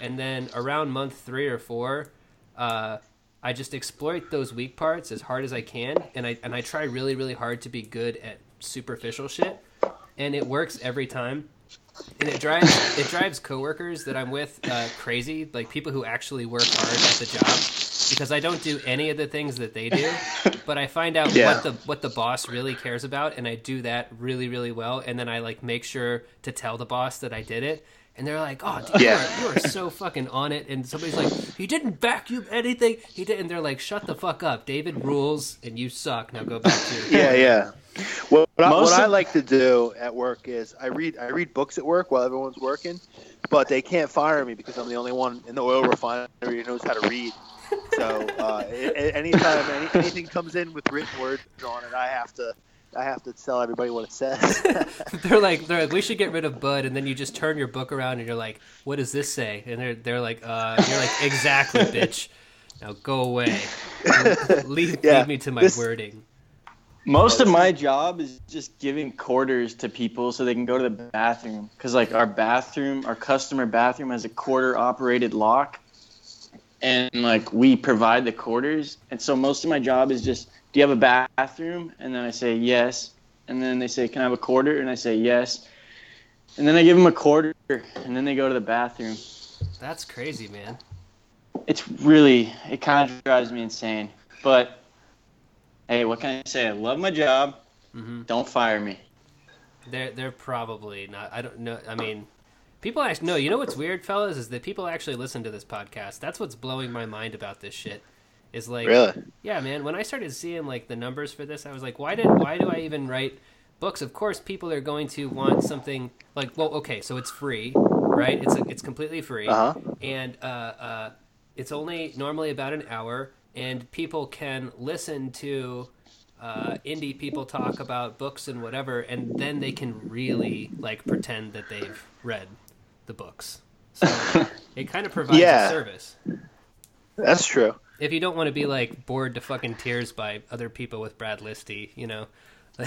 S1: and then around month three or four, uh, I just exploit those weak parts as hard as I can, and I and I try really really hard to be good at superficial shit, and it works every time and it drives it drives coworkers that I'm with uh, crazy, like people who actually work hard at the job, because I don't do any of the things that they do, but I find out
S3: Yeah.
S1: what the what the boss really cares about, and I do that really really well, and then I like make sure to tell the boss that I did it. And they're like, "Oh, dude,
S3: Yeah.
S1: you, are, you are so fucking on it." And somebody's like, "He didn't vacuum anything. He did." And they're like, "Shut the fuck up. David rules, and you suck. Now go back to your
S3: Yeah, yeah. What, what, I,
S2: Most
S3: what I like to do at work is I read I read books at work while everyone's working, but they can't fire me because I'm the only one in the oil refinery who knows how to read. So uh, a- a- anytime any, anything comes in with written words on it, I have to I have to tell everybody what it says.
S1: they're like they're like we should get rid of Bud, and then you just turn your book around and you're like, what does this say? And they're they're like, uh, you're like exactly, bitch. Now go away. Leave,
S3: Yeah,
S1: leave me to my
S3: this-
S1: wording.
S2: most of my job is just giving quarters to people so they can go to the bathroom. Cause like our bathroom, our customer bathroom has a quarter operated lock, and like we provide the quarters. And so most of my job is just, do you have a bathroom? And then I say yes. And then they say, can I have a quarter? And I say yes. And then I give them a quarter, and then they go to the bathroom.
S1: That's crazy, man.
S2: It's really, it kind of drives me insane. But hey, what can I say? I love my job.
S1: hmm
S2: Don't fire me.
S1: They're they're probably not. I don't know. I mean, people actually no. You know what's weird, fellas, is that people actually listen to this podcast. That's what's blowing my mind about this shit. Is like
S3: really?
S1: Yeah, man. When I started seeing like the numbers for this, I was like, why did why do I even write books? Of course, people are going to want something like, well, okay, so it's free, right? It's it's completely free,
S3: Uh huh.
S1: and uh, uh, it's only normally about an hour, and people can listen to uh, indie people talk about books and whatever, and then they can really like pretend that they've read the books. So it kind of provides
S3: Yeah.
S1: a service
S3: That's true.
S1: If you don't want to be like bored to fucking tears by other people with Brad Listi, you know.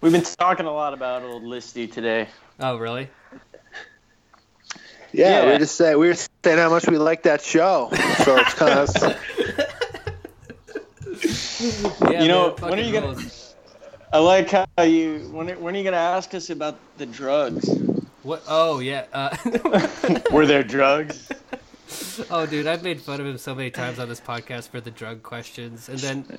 S2: We've been talking a lot about old Listi today.
S1: oh, really?
S3: Yeah, we
S2: Yeah.
S3: were just saying we were saying how much we like that show. So it's kind of
S1: Yeah,
S2: You know,
S1: man,
S2: when are you
S1: fucking
S2: gonna- I like how you. When, when are you gonna ask us about the drugs?
S1: What? Oh, yeah. Uh,
S2: Were there drugs?
S1: oh, dude, I've made fun of him so many times on this podcast for the drug questions, and then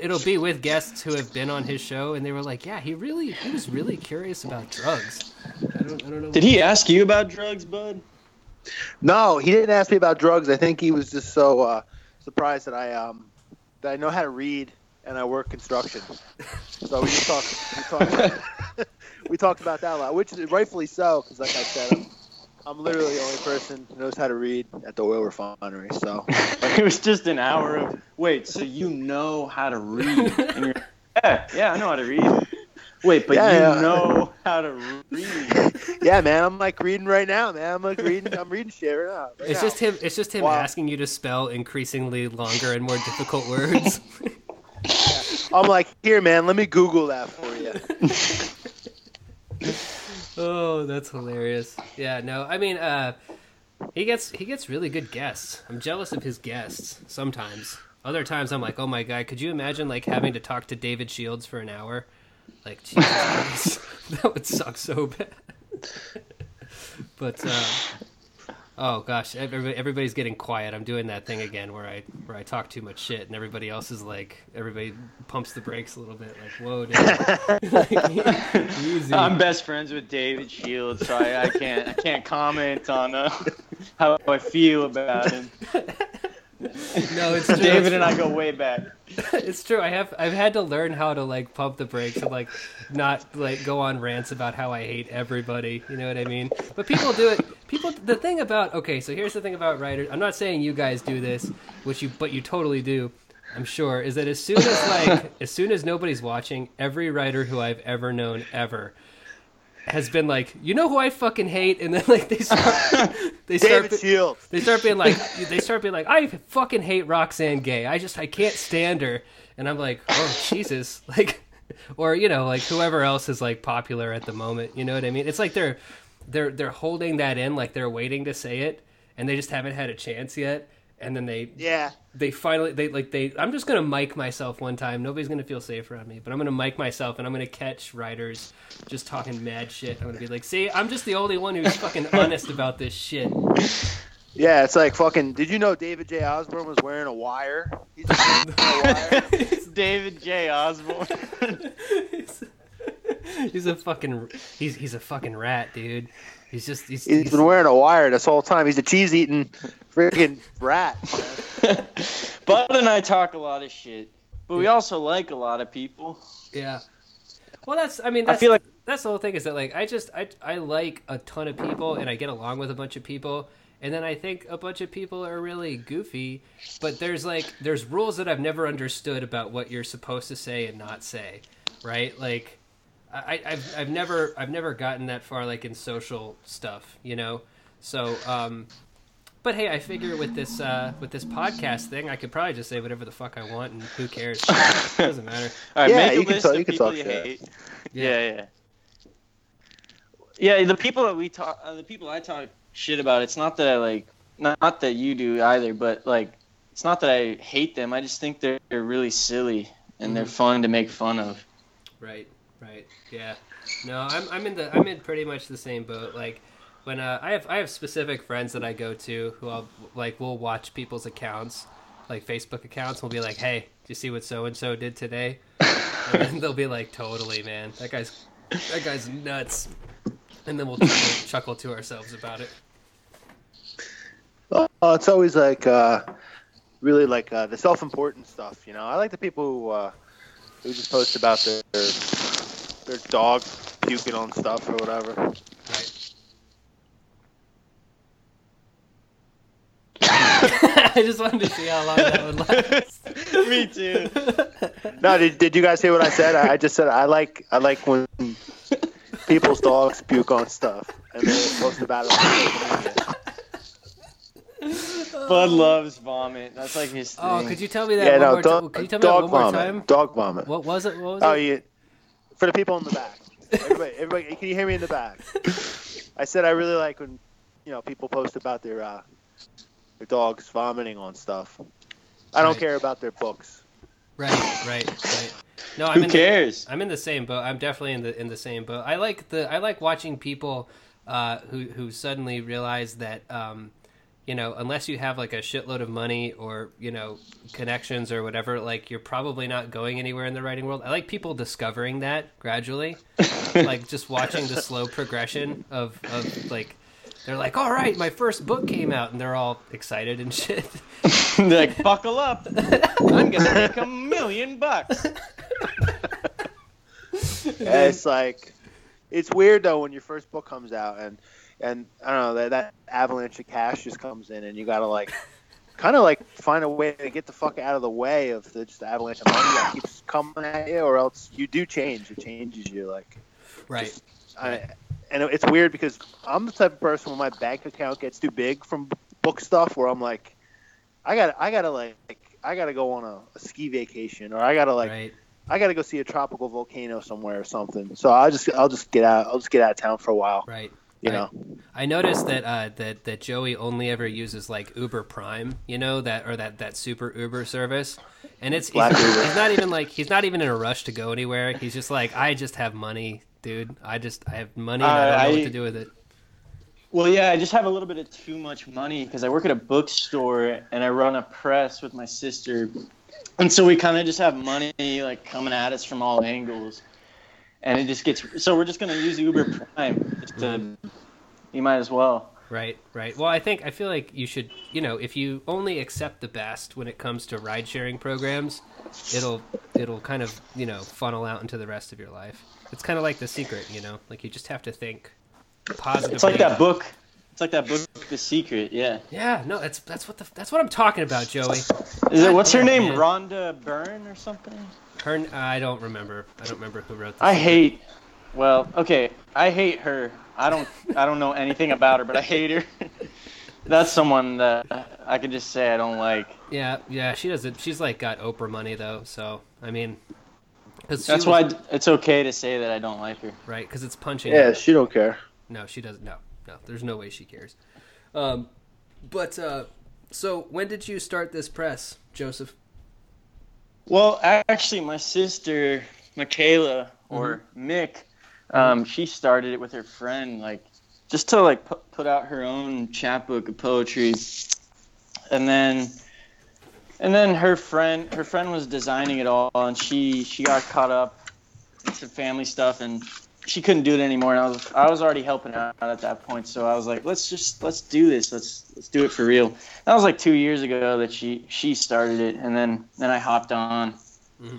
S1: it'll be with guests who have been on his show, and they were like, "Yeah, he really, he was really curious about drugs." I don't, I don't know.
S2: Did he ask you about drugs, bud?
S3: no. He didn't ask me about drugs. I think he was just so uh, surprised that I um that I know how to read and I work construction. So we just talked. We talked, we talked about that a lot, which is rightfully so, because like I said, I'm, I'm literally the only person who knows how to read at the oil refinery. So
S2: it was just an hour of. Wait, so you know how to read? And you're, yeah, yeah, I know how to read. Wait, but
S3: Yeah,
S2: you
S3: yeah.
S2: know how to read?
S3: yeah, man, I'm like reading right now, man. I'm like reading. I'm reading shit right now. right
S1: It's
S3: now.
S1: just him. It's just him
S3: Wow.
S1: asking you to spell increasingly longer and more difficult words.
S3: I'm like, here, man. Let me Google that for you.
S1: Oh, that's hilarious. Yeah, no, I mean, uh, he gets he gets really good guests. I'm jealous of his guests sometimes. Other times, I'm like, oh my god, could you imagine like having to talk to David Shields for an hour? Like, Jesus that would suck so bad. but uh, oh gosh, everybody, everybody's getting quiet. I'm doing that thing again where I where I talk too much shit, and everybody else is like, everybody pumps the brakes a little bit. Like, whoa, dude, Like.
S2: I'm best friends with David Shields, so I, I can't I can't comment on uh, how I feel about him.
S1: No, it's.
S2: David and I go way back.
S1: it's true. I have I've had to learn how to like pump the brakes and like not like go on rants about how I hate everybody. You know what I mean? But people do it. People. The thing about okay, so here's the thing about writers. I'm not saying you guys do this, which you but you totally do. I'm sure is that as soon as like as soon as nobody's watching, every writer who I've ever known ever has been like, you know who I fucking hate, and then like they start they start
S3: Shields.
S1: they start being like they start being like I fucking hate Roxane Gay. I just I can't stand her. And I'm like, "Oh, Jesus." Like or you know, like whoever else is like popular at the moment, you know what I mean? It's like they're they're they're holding that in like they're waiting to say it and they just haven't had a chance yet. And then they
S3: Yeah.
S1: they finally they like they I'm just gonna mic myself one time. Nobody's gonna feel safe around me, but I'm gonna mic myself and I'm gonna catch writers just talking mad shit. I'm gonna be like, see, I'm just the only one who's fucking honest about this shit.
S3: Yeah, it's like fucking. Did you know David J. Osborne was wearing a wire? He's wearing a wire.
S2: It's David J. Osborne.
S1: he's, he's a fucking he's he's a fucking rat, dude. He's just he's,
S3: He's
S1: he's
S3: been wearing a wire this whole time. He's a cheese eating freaking rat.
S2: Bud and I talk a lot of shit, but we also like a lot of people.
S1: Yeah. Well, that's. I mean,
S2: I feel like-
S1: that's the whole thing is that like I just I I like a ton of people and I get along with a bunch of people, and then I think a bunch of people are really goofy, but there's like there's rules that I've never understood about what you're supposed to say and not say, right? Like. I, I've I've never I've never gotten that far like in social stuff, you know. So, um, but hey, I figure with this uh, with this podcast thing, I could probably just say whatever the fuck I want, and who cares? Doesn't matter.
S2: All right,
S3: Yeah,
S2: make a
S3: you can
S2: list
S3: talk-
S2: of
S3: you can
S2: people
S3: talk
S2: you
S3: shit.
S2: hate. Yeah, yeah. Yeah, the people that we talk, uh, the people I talk shit about. It's not that I like, not, not that you do either, but like, it's not that I hate them. I just think they're, they're really silly and they're
S1: Mhm.
S2: fun to make fun of.
S1: Right, right, yeah. No, I'm I'm in the I'm in pretty much the same boat. Like when uh, I have I have specific friends that I go to who I'll like we'll watch people's accounts, like Facebook accounts. We'll be like, hey, do you see what so and so did today? And then they'll be like, totally, man. That guy's that guy's nuts. And then we'll chuckle, chuckle to ourselves about it.
S3: Oh, it's always like uh, really like uh, the self-important stuff. You know, I like the people who uh, who just post about their dog puking on stuff or whatever.
S1: I just wanted to see how long that would last.
S2: Me too.
S3: No, did, did you guys hear what I said? I, I just said I like I like when people's dogs puke on stuff and they post about it. On.
S2: Bud loves vomit. That's like his oh, thing.
S1: Oh, could you tell me that
S3: Yeah,
S1: one
S3: no,
S1: more
S3: dog,
S1: time? Could you tell me that
S3: dog
S1: one more
S3: vomit.
S1: time?
S3: Dog vomit.
S1: What was it? What was
S3: Oh,
S1: it?
S3: you for the people in the back. Everybody, everybody, can you hear me in the back? I said I really like when you know people post about their uh, their dogs vomiting on stuff. I don't
S1: Right.
S3: care about their books.
S1: Right, right, right. No, I'm
S2: Who
S1: in
S2: cares?
S1: The, I'm in the same boat. I'm definitely in the in the same boat. I like the I like watching people uh, who who suddenly realize that um, you know unless you have like a shitload of money or you know connections or whatever, like you're probably not going anywhere in the writing world. I like people discovering that gradually, like just watching the slow progression of of like. They're like, all right, my first book came out, and they're all excited and shit.
S2: They're like, buckle up. I'm gonna make a million bucks.
S3: Yeah, it's like it's weird though when your first book comes out and and I don't know that that avalanche of cash just comes in and you gotta like kind of like find a way to get the fuck out of the way of the just the avalanche of money that keeps coming at you or else you do change it changes you like
S1: right.
S3: I, and it's weird because I'm the type of person when my bank account gets too big from book stuff where I'm like I got I gotta like I gotta go on a, a ski vacation or I gotta like
S1: right.
S3: I got to go see a tropical volcano somewhere or something. So I'll just I'll just get out. I'll just get out of town for a while.
S1: Right.
S3: You know.
S1: I noticed that uh, that that Joey only ever uses like Uber Prime, you know that or that that super Uber service, and it's he's, he's not even like he's not even in a rush to go anywhere. He's just like I just have money, dude. I just I have money and I don't know
S2: Uh,
S1: what to do with it.
S2: Well, yeah, I just have a little bit of too much money because I work at a bookstore and I run a press with my sister, and so we kind of just have money like coming at us from all angles, and it just gets. So we're just gonna use Uber Prime. Just to, you might as well.
S1: Right, right. Well, I think I feel like you should, you know, if you only accept the best when it comes to ride sharing programs, it'll it'll kind of, you know, funnel out into the rest of your life. It's kind of like the secret, you know, like you just have to think positively.
S2: It's like that book. It's like that book, The Secret. Yeah.
S1: Yeah, no, that's that's what the that's what I'm talking about, Joey.
S2: Is it what's her name?
S1: man.
S2: Rhonda Byrne or something?
S1: Her, I don't remember. I don't remember who wrote. The
S2: I
S1: secret.
S2: hate. Well, okay, I hate her. I don't. I don't know anything about her, but I hate her. That's someone that I could just say I don't like.
S1: Yeah, yeah, she doesn't. She's like got Oprah money though, so I mean, because
S2: That's why it's okay to say that I don't like her.
S1: right? Because it's punching.
S3: Yeah, she don't care.
S1: No, she doesn't. No, no. There's no way she cares. Um, but uh, so when did you start this press, Joseph?
S2: Well, actually, my sister Michaela or Mick, um, she started it with her friend, like just to like pu- put out her own chapbook of poetry, and then and then her friend her friend was designing it all, and she she got caught up in some family stuff, and she couldn't do it anymore. And I was I was already helping out at that point, so I was like, let's just let's do this, let's let's do it for real. That was like two years ago that she she started it, and then then I hopped on.
S1: Mhm.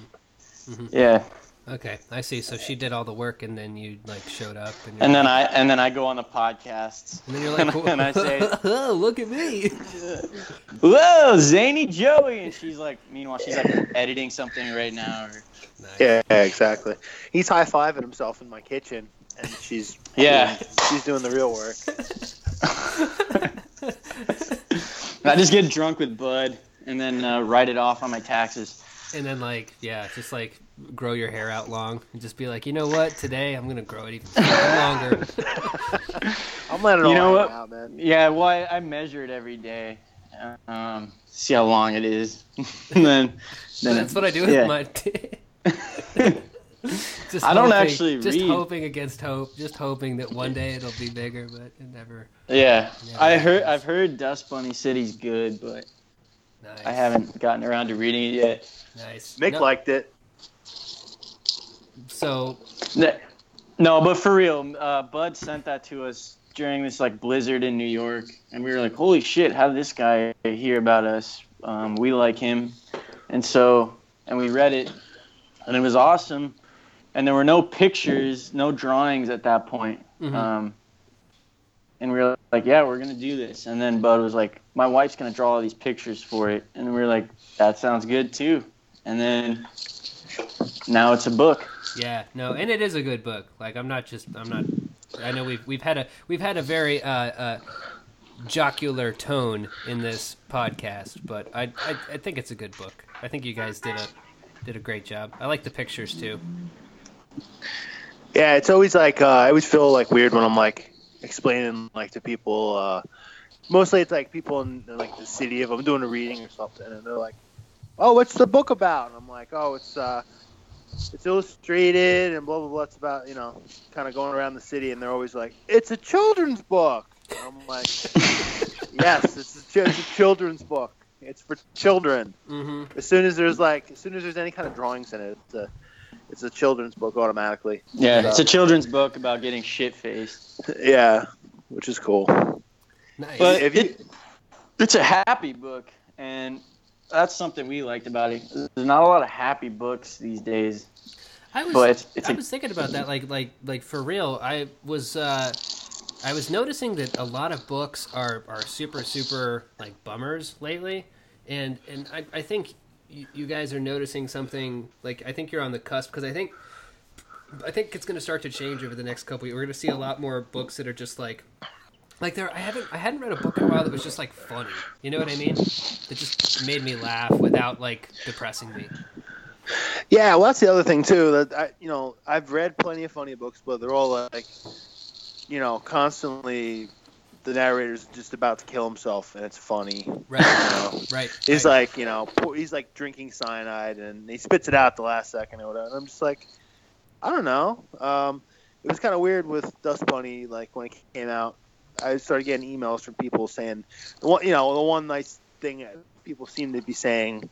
S1: Mhm.
S2: Yeah,
S1: Okay, I see. So she did all the work, and then you like showed up, and,
S2: and then
S1: like-
S2: I and then I go on the podcasts.
S1: and then you're like,
S2: and I say,
S1: "Oh, look at me."
S2: "Whoa, zany Joey!" And she's like, meanwhile, she's like editing something right now. Or,
S1: Nice.
S3: Yeah, exactly. He's high fiving himself in my kitchen, and she's
S2: Yeah.
S3: doing, she's doing the real work.
S2: I just get drunk with Bud and then uh, write it off on my taxes.
S1: And then like, yeah, just like grow your hair out long, and just be like, you know what? Today I'm gonna grow it even longer.
S3: I'm letting it
S2: You
S3: all
S2: know what?
S3: out, man.
S2: Yeah, well, I, I measure it every day. Um, see how long it is. and then, then
S1: That's what I do with
S2: yeah.
S1: my. just
S2: I don't
S1: hoping-
S2: actually
S1: just
S2: read.
S1: hoping against hope, just hoping that one day it'll be bigger, but it never.
S2: Yeah,
S1: never
S2: I heard. I've heard Dust Bunny City's good, but
S1: Nice.
S2: I haven't gotten around to reading it yet.
S1: Nice.
S3: Mick
S1: no,
S3: liked it.
S1: So
S2: No, but for real, uh, Bud sent that to us during this like blizzard in New York, and we were like, "Holy shit! How did this guy hear about us? Um, we like him," and so and we read it, and it was awesome. And there were no pictures, no drawings at that point.
S1: Mhm.
S2: Um, and we were like, "Yeah, we're gonna do this." And then Bud was like, "My wife's gonna draw all these pictures for it," and we were like, "That sounds good too." And then now it's a book.
S1: Yeah, no, and it is a good book. Like I'm not just I'm not. I know we've we've had a we've had a very uh, uh, jocular tone in this podcast, but I, I I think it's a good book. I think you guys did a did a great job. I like the pictures too.
S3: Yeah, it's always like uh, I always feel like weird when I'm like explaining like to people. Uh, mostly it's like people in, in like the city if I'm doing a reading or something, and they're like, "Oh, what's the book about?" And I'm like, "Oh, it's uh, it's illustrated and blah blah blah. It's about you know kind of going around the city." And they're always like, "It's a children's book." And I'm like, "Yes, it's a, ch- it's a children's book. It's for children."
S1: Mm-hmm.
S3: As soon as there's like, as soon as there's any kind of drawings in it, it's a, it's a children's book automatically.
S2: Yeah,
S3: So-
S2: it's a children's book about getting shit faced.
S3: Yeah, which is cool.
S1: Nice.
S2: But
S3: If you-
S2: it, it's a happy book, and that's something we liked about it. There's not a lot of happy books these days.
S1: I was
S2: it's, it's
S1: I was thinking about that, like like like for real. I was uh, I was noticing that a lot of books are are super super like bummers lately, and and I, I think you, you guys are noticing something. Like I think you're on the cusp because I think I think it's going to start to change over the next couple. We're going to see a lot more books that are just like. Like there, I haven't, I hadn't read a book in a while that was just like funny. You know what I mean? That just made me laugh without like depressing me.
S3: Yeah, well, that's the other thing too. That I, you know, I've read plenty of funny books, but they're all like, you know, constantly the narrator's just about to kill himself, and it's funny.
S1: Right,
S3: You know,
S1: right.
S3: he's
S1: right.
S3: like, you know, he's like drinking cyanide, and he spits it out the last second or whatever. And I'm just like, I don't know. Um, it was kind of weird with Dust Bunny, like when it came out. I started getting emails from people saying, you know, the one nice thing people seem to be saying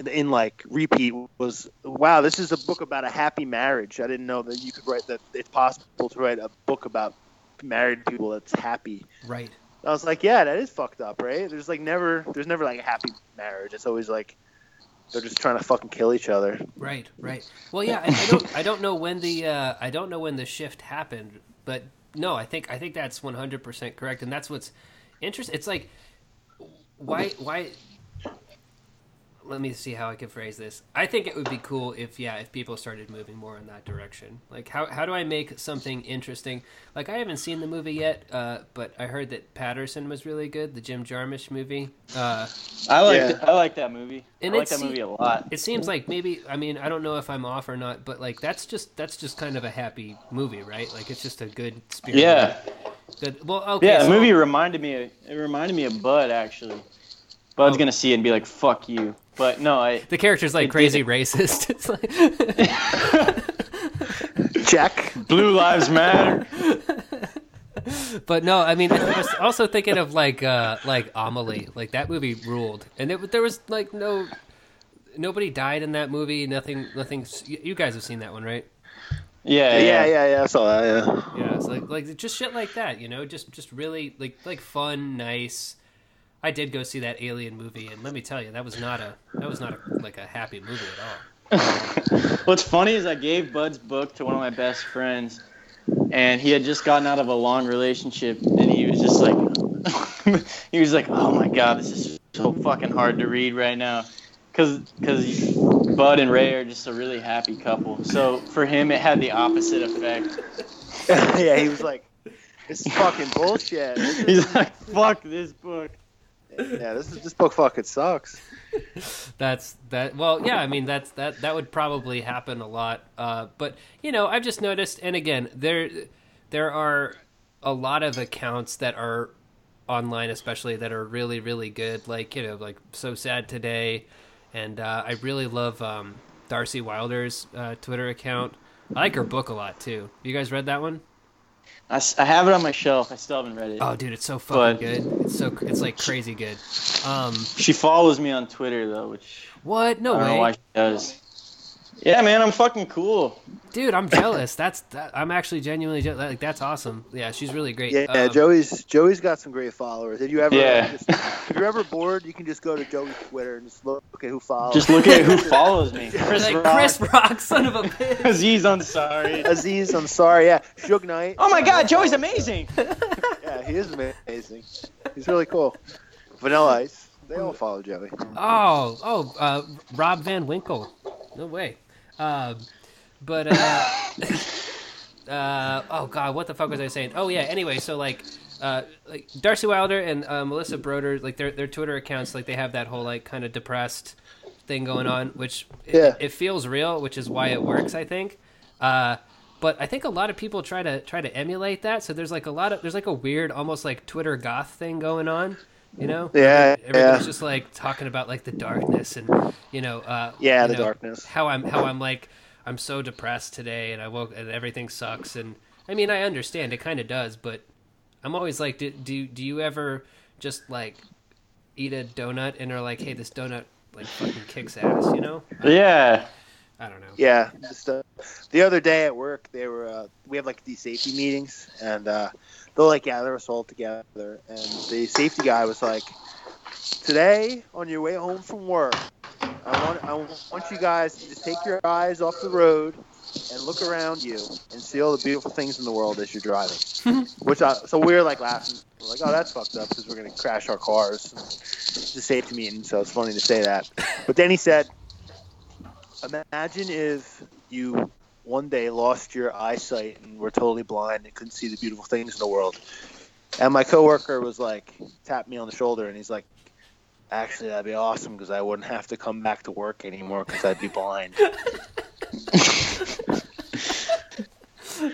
S3: in, in like repeat was, "Wow, this is a book about a happy marriage. I didn't know that you could write that. It's possible to write a book about married people that's happy.
S1: Right.
S3: I was like, yeah, that is fucked up, right? There's like never, there's never like a happy marriage. It's always like they're just trying to fucking kill each other.
S1: Right, right. Well, yeah, I, I don't, I don't know when the, uh, I don't know when the shift happened, but no, I think, I think that's one hundred percent correct, and that's what's interesting. It's like, why, why? Let me see how I can phrase this. I think it would be cool if, yeah, if people started moving more in that direction. Like, how, how do I make something interesting? Like, I haven't seen the movie yet, uh, but I heard that Paterson was really good, the Jim Jarmusch movie. Uh,
S2: I like
S3: Yeah.
S2: I like that movie.
S1: And
S2: I like
S1: it's-
S2: that movie a lot.
S1: it seems like maybe I mean I don't know if I'm off or not, but like that's just that's just kind of a happy movie, right? Like it's just a good spirit.
S2: Yeah,
S1: Good. Well, okay.
S2: yeah. The
S1: so-
S2: movie reminded me. Of, it reminded me of Bud actually. Bud's
S1: Oh.
S2: gonna see it and be like, "Fuck you." But no, I.
S1: The character's like crazy
S2: did
S1: racist. It's like,
S3: Check.
S2: Blue Lives Matter.
S1: but no, I mean I was also thinking of like uh like Amelie. Like that movie ruled, and it, there was like no nobody died in that movie. Nothing. Nothing. You you guys have seen that one, right?
S2: Yeah,
S3: Yeah, yeah, yeah. I saw that. Yeah.
S1: Yeah, it's like like just shit like that, you know, just just really like like fun, nice. I did go see that Alien movie, and let me tell you, that was not a that was not a, like a happy movie at all.
S2: What's funny is I gave Bud's book to one of my best friends, and he had just gotten out of a long relationship, and he was just like, he was like, "Oh my god, this is so fucking hard to read right now," because because Bud and Rae are just a really happy couple. So for him, it had the opposite effect.
S3: yeah, he was like, "This is fucking bullshit."
S2: He's like, "Fuck this book."
S3: Yeah, this is this book fucking sucks.
S1: That's that. Well, yeah, I mean that's that that would probably happen a lot. Uh, but you know, I've just noticed, and again, there there are a lot of accounts that are online, especially that are really really good. Like you know, like so sad today, and uh, I really love um, Darcy Wilder's uh, Twitter account. I like her book a lot too. You guys read that one?
S2: I, I have it on my shelf. I still haven't read it.
S1: Oh, dude, it's so fucking good. It's so it's like crazy good. Um,
S2: She follows me on Twitter though, which
S1: what? No
S2: I don't know why she does. Yeah, man, I'm fucking cool.
S1: Dude, I'm jealous. That's that, I'm actually genuinely jealous. Like that's awesome. Yeah, she's really great.
S3: Yeah,
S1: Um,
S3: Joey's Joey's got some great followers. Did you ever?
S2: Yeah.
S3: Just, if you're ever bored, you can just go to Joey's Twitter and just look at who follows.
S2: Just look at who follows me. Chris
S1: like
S2: Rock.
S1: Chris Rock, son of a bitch.
S2: Aziz Ansari.
S3: Aziz, I'm sorry. Yeah, Suge Knight.
S2: Oh my God, Joey's amazing.
S3: Yeah, he is amazing. He's really cool. Vanilla Ice. They all follow Joey.
S1: Oh, oh, uh, Rob Van Winkle. No way. Um, but uh, uh, oh god, what the fuck was I saying? Oh yeah. Anyway, so like. Uh, like Darcy Wilder and uh, Melissa Broder, like their their Twitter accounts, like they have that whole like kind of depressed thing going on, which
S3: Yeah.
S1: it, it feels real, which is why it works, I think. Uh, but I think a lot of people try to try to emulate that. So there's like a lot of there's like a weird, almost like Twitter goth thing going on. You know?
S3: Yeah,
S1: Everybody's
S3: yeah.
S1: just like talking about like the darkness and you know, uh,
S3: Yeah,
S1: you
S3: the
S1: know,
S3: darkness.
S1: How I'm how I'm like I'm so depressed today, and I woke and everything sucks. And I mean, I understand it kind of does, but I'm always like, do, do do you ever just like eat a donut and are like, hey, this donut like fucking kicks ass, you know?
S2: Yeah.
S1: I don't know.
S3: Yeah, just uh, the other day at work, they were uh, we have like these safety meetings, and uh, they'll like gather us all together. And the safety guy was like, "Today, on your way home from work, I want I want you guys to just take your eyes off the road and look around you and see all the beautiful things in the world as you're driving." Which I, so we are like laughing, we're like, "Oh, that's fucked up because we're gonna crash our cars." It's a safety meeting, so it's funny to say that. But then he said. Imagine if you one day lost your eyesight and were totally blind and couldn't see the beautiful things in the world. And my coworker was like, tapped me on the shoulder, and he's like, "Actually, that'd be awesome because I wouldn't have to come back to work anymore because I'd be blind."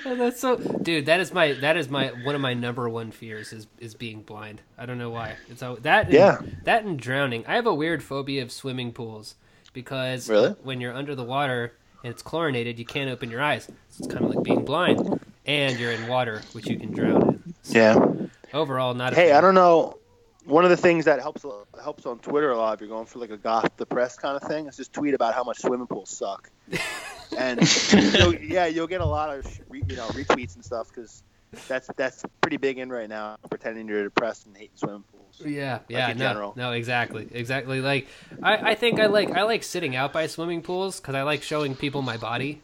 S1: Oh, that's so, dude. That is my that is my one of my number one fears is is being blind. I don't know why. It's all, that. and-
S3: Yeah.
S1: that and drowning. I have a weird phobia of swimming pools because
S3: Really?
S1: when you're under the water and it's chlorinated, you can't open your eyes. So it's kind of like being blind, and you're in water, which you can drown in. So
S3: yeah.
S1: Overall, not.
S3: Hey,
S1: fan.
S3: I don't know. One of the things that helps helps on Twitter a lot if you're going for like a goth depressed kind of thing is just tweet about how much swimming pools suck. and you'll, yeah, you'll get a lot of you know retweets and stuff because that's that's pretty big in right now. Pretending you're depressed and hating swimming pools.
S1: Yeah, yeah,
S3: in
S1: no,
S3: general.
S1: no, exactly, exactly. Like, I, I think I like I like sitting out by swimming pools because I like showing people my body.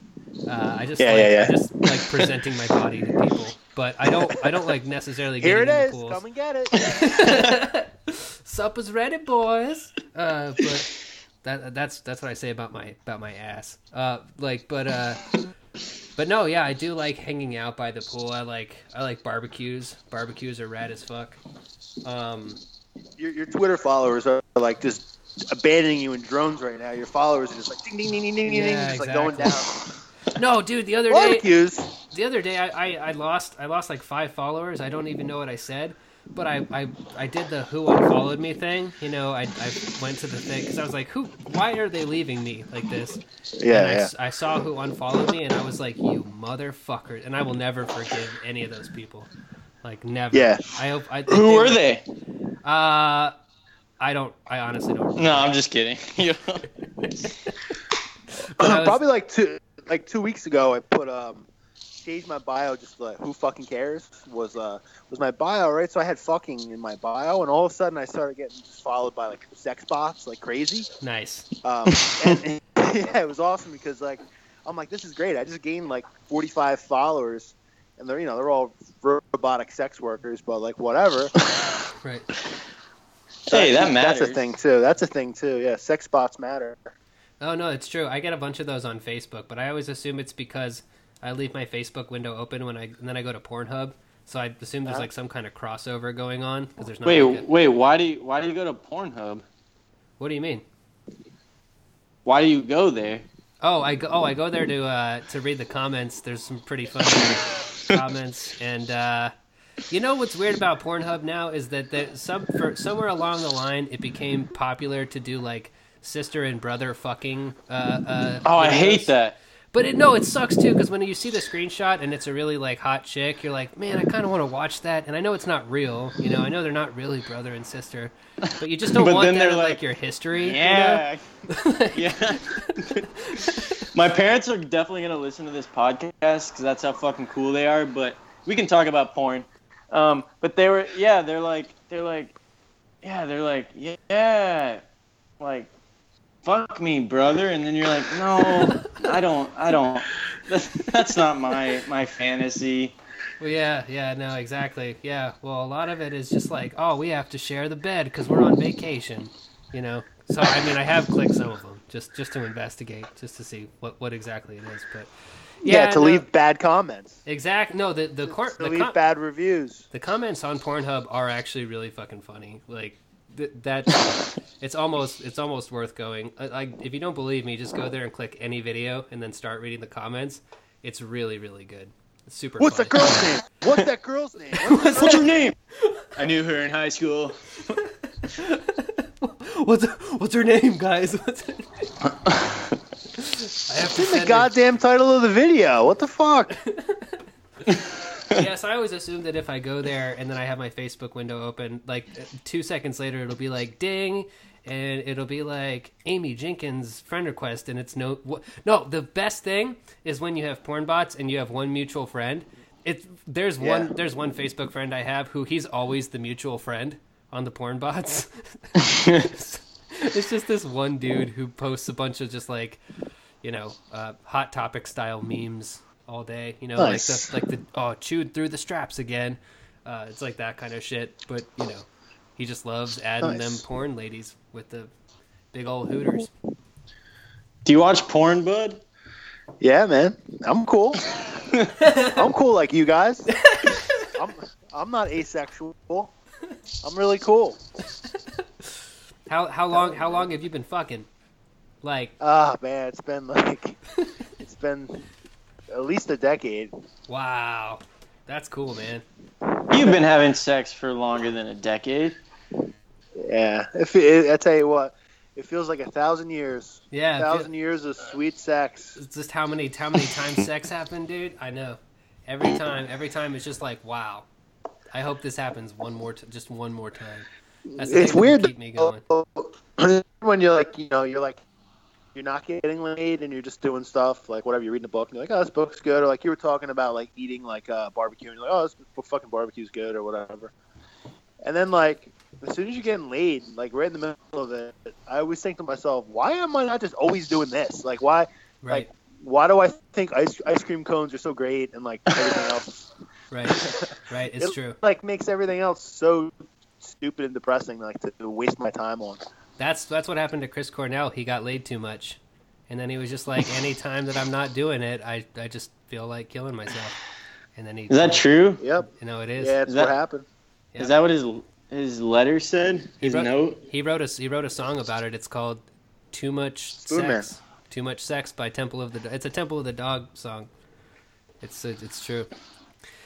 S1: Uh, I just
S3: Yeah,
S1: like,
S3: yeah, yeah.
S1: I just like presenting my body to people, but I don't I don't like necessarily
S3: Here it is. Come and get it.
S1: Sup is ready, boys. Uh, but that that's that's what I say about my about my ass. Uh, like, but uh, but no, yeah, I do like hanging out by the pool. I like I like barbecues. Barbecues are rad as fuck. Um,
S3: your, your Twitter followers are like just abandoning you in drones right now. Your followers are just like ding ding ding ding ding ding,
S1: Yeah,
S3: just like going down.
S1: no, dude, the other day
S3: Barbecues.
S1: the other day I, I, I lost I lost like five followers. I don't even know what I said, but I, I, I did the who unfollowed me thing. You know, I, I went to the thing because I was like, who? Why are they leaving me like this?
S3: Yeah,
S1: and I,
S3: yeah.
S1: s- I saw who unfollowed me, and I was like, you motherfucker! And I will never forgive any of those people. Like never.
S3: Yeah.
S1: I hope. I,
S2: Who were they?
S1: Uh, I don't. I honestly don't. remember.
S2: No, I'm just kidding. You?
S1: But was-
S3: Probably like two like two weeks ago, I put um changed my bio just like who fucking cares was uh was my bio right. So I had fucking in my bio, and all of a sudden I started getting just followed by like sex bots like crazy.
S1: Nice.
S3: Um, and, yeah, it was awesome because like I'm like this is great. I just gained like 45 followers, and they're you know they're all robotic sex workers, but like whatever.
S1: Right.
S2: Hey, that matters.
S3: That's a thing too. That's a thing too. Yeah, sex bots matter.
S1: Oh no, it's true. I get a bunch of those on Facebook, but I always assume it's because I leave my Facebook window open when I and then I go to Pornhub. So I assume there's like some kind of crossover going on because there's not.
S2: Wait,
S1: like a-
S2: wait. Why do you why do you go to Pornhub?
S1: what do you mean?
S2: Why do you go there?
S1: Oh, I go. Oh, I go there to uh, to read the comments. There's some pretty funny comments, and uh, you know what's weird about Pornhub now is that the, some for somewhere along the line it became popular to do like sister and brother fucking. Uh, uh,
S2: Oh, I hate that.
S1: But it, no, it sucks too because when you see the screenshot and it's a really like hot chick, you're like, man, I kind of want to watch that. And I know it's not real, you know, I know they're not really brother and sister, but you just don't
S2: But
S1: want
S2: then
S1: that
S2: they're
S1: in like,
S2: like,
S1: your history. you know?
S2: Yeah. yeah. My parents are definitely gonna listen to this podcast because that's how fucking cool they are. But we can talk about porn. Um, but they were, yeah, they're like, they're like, yeah, they're like, yeah, like, fuck me, brother. And then you're like, no, I don't, I don't. That's, that's not my my fantasy.
S1: Well, yeah, yeah, no, exactly. Yeah, well, a lot of it is just like, oh, we have to share the bed because we're on vacation, you know. So I mean, I have clicked some of them just just to investigate, just to see what what exactly it is. But
S3: Yeah, to
S1: no,
S3: leave bad comments.
S1: exact. No, the the cor-
S3: To
S1: the,
S3: leave
S1: com-
S3: bad reviews.
S1: the comments on Pornhub are actually really fucking funny. Like th- that, it's almost it's almost worth going. Like if you don't believe me, just go there and click any video and then start reading the comments. It's really really good. It's super.
S3: What's
S1: funny.
S3: that girl's name? What's that girl's name? What's
S2: What's her name? I knew her in high school.
S1: What's what's her name, guys? What's her I have to
S3: in the
S1: send her-
S3: goddamn title of the video? What the fuck?
S1: Yes, I always assume that if I go there and then I have my Facebook window open, like two seconds later, it'll be like ding, and it'll be like Amy Jenkins friend request, and it's no. wh- No, the best thing is when you have porn bots and you have one mutual friend. It's there's
S3: Yeah.
S1: one there's one Facebook friend I have who he's always the mutual friend on the porn bots. it's just this one dude who posts a bunch of just like, you know, uh, hot topic style memes all day. You know,
S3: Nice.
S1: like the like the oh chewed through the straps again. Uh, it's like that kind of shit. But you know, he just loves adding
S3: Nice.
S1: them porn ladies with the big old hooters.
S2: Do you watch porn, bud?
S3: Yeah, man. I'm cool. I'm cool like you guys. I'm I'm not asexual. I'm really cool.
S1: How how long how long have you been fucking? Like
S3: Ah, man, it's been like it's been at least a decade.
S1: wow, that's cool, man.
S2: You've been having sex for longer than a decade.
S3: Yeah. If it, I tell you what, it feels like a thousand years.
S1: Yeah,
S3: A thousand years of sweet sex.
S1: It's just how many how many times sex happened, dude. I know. Every time, every time it's just like, wow. I hope this happens one more, t- just one more time. That's
S3: It's weird
S1: Keep me going.
S3: when you're like, you know, you're like, you're not getting laid and you're just doing stuff like whatever you're reading a book and you're like, oh, this book's good, or like you were talking about like eating like uh, barbecue and you're like, oh, this fucking barbecue's good or whatever. And then like as soon as you're getting laid, like right in the middle of it, I always think to myself, why am I not just always doing this? Like why,
S1: Right.
S3: like why do I think ice ice cream cones are so great and like everything else
S1: Right. Right. It's
S3: it,
S1: true.
S3: like makes everything else so stupid and depressing like to, to waste my time on.
S1: That's that's what happened to Chris Cornell. He got laid too much, and then he was just like, any time that I'm not doing it, I I just feel like killing myself. And then he
S2: Is that true?
S3: Yep.
S1: You know it is.
S3: Yeah, it's
S2: Is
S3: what
S2: that-
S3: happened.
S1: Yeah.
S2: Is that what his his letter said? His
S1: wrote-
S2: note?
S1: He wrote a he wrote a song about it. It's called "Too Much
S3: Spoon Man.
S1: Sex." Too much sex by Temple of the. Do- It's a Temple of the Dog song. It's it's true.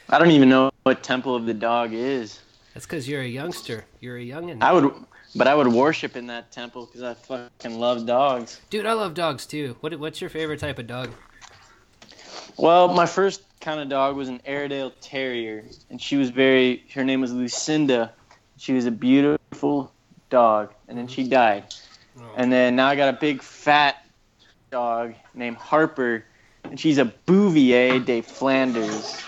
S2: I don't even know what Temple of the Dog is.
S1: That's because you're a youngster. You're a youngin.
S2: I would, but I would worship in that temple because I fucking love dogs.
S1: Dude, I love dogs too. What what's your favorite type of dog?
S2: Well, my first kind of dog was an Airedale Terrier, and she was very. Her name was Lucinda. She was a beautiful dog, and then she mm-hmm. died.
S1: Oh.
S2: And then now I got a big fat dog named Harper, and she's a Bouvier de Flanders.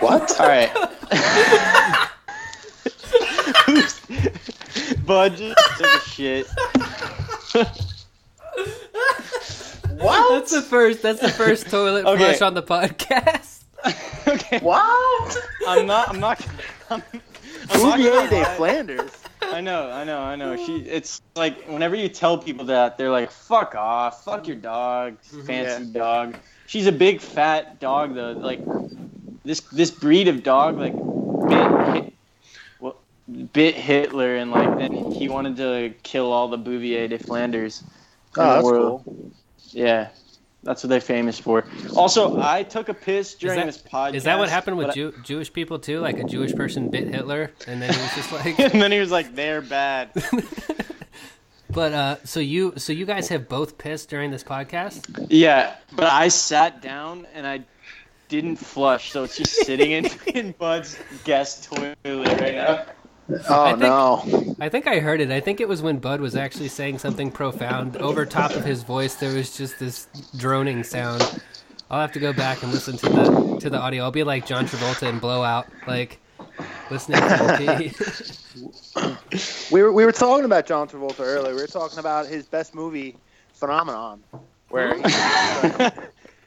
S3: What?
S2: All right. Bud just took a shit.
S3: What?
S1: That's the first. That's the first toilet
S2: Okay.
S1: flush on the podcast.
S2: okay.
S3: What?
S2: I'm not. I'm not. I'm, I'm not
S3: Bouvier
S2: gonna
S3: de
S2: lie.
S3: Flanders.
S2: I know, I know, I know. She, it's like whenever you tell people that, they're like, "Fuck off, fuck your dog, mm-hmm. fancy dog." She's a big fat dog though. Like this, this breed of dog, like bit, hit, well, bit Hitler, and like then he wanted to kill all the Bouvier de Flanders. in
S3: Oh,
S2: the
S3: that's
S2: world.
S3: cool.
S2: Yeah, that's what they're famous for. Also, I took a piss during
S1: that-
S2: this podcast.
S1: Is that what happened with
S2: but I-
S1: Jewish people too? Like a Jewish person bit Hitler, and then he was just like.
S2: and then he was like, "They're bad."
S1: but uh, so you so you guys have both pissed during this podcast?
S2: Yeah, but I sat down and I didn't flush, so it's just sitting in, in Bud's guest toilet right now.
S3: Oh
S1: I think-
S3: no.
S1: I think I heard it. I think it was when Bud was actually saying something profound. Over top of his voice, there was just this droning sound. I'll have to go back and listen to the to the audio. I'll be like John Travolta in Blowout, like listening to pee.
S3: We were we were talking about John Travolta earlier. We were talking about his best movie, Phenomenon, where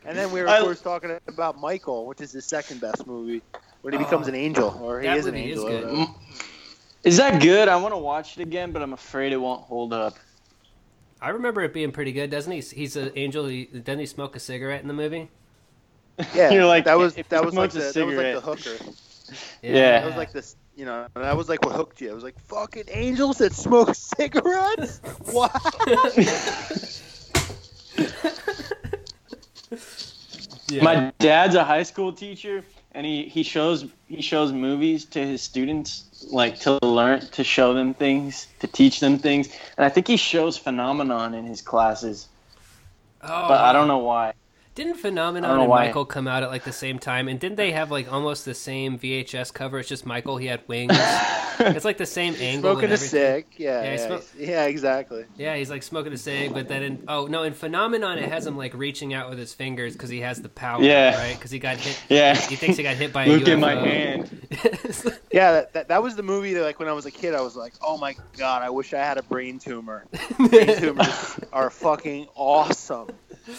S3: and then we were
S2: I-
S3: of course talking about Michael, which is his second best movie, when he uh, becomes an angel or he is an angel. is
S2: Is that good? I want to watch it again, but I'm afraid it won't hold up.
S1: I remember it being pretty good, doesn't he? He's an angel. He, doesn't he smoke a cigarette in the movie?
S3: Yeah,
S2: You're like,
S3: that was
S2: if
S3: that was like the that was like the hooker.
S2: Yeah.
S3: That was like this, you know, that was like what hooked you. It was like fucking angels that smoke cigarettes. What?
S1: Yeah.
S2: My dad's a high school teacher, and he, he shows he shows movies to his students, like to learn, to show them things, to teach them things. And I think he shows Phenomenon in his classes,
S1: oh,
S2: but I don't know why.
S1: Didn't Phenomenon and
S2: why.
S1: Michael come out at like the same time? And didn't they have like almost the same VHS cover? It's just Michael. He had wings. it's like the same angle.
S3: Smoking a cig. Yeah,
S1: Yeah, he
S3: yeah, exactly.
S1: Yeah, he's like smoking a cig, but then in oh no, in Phenomenon it has him like reaching out with his fingers because he has the power,
S2: Yeah.
S1: right? Because he got hit.
S2: Yeah.
S1: He thinks he got hit by a
S2: Look
S1: UFO.
S2: at my hand.
S3: Yeah, that, that, that was the movie that, like, when I was a kid, I was like, oh my god, I wish I had a brain tumor. Brain tumors are fucking awesome.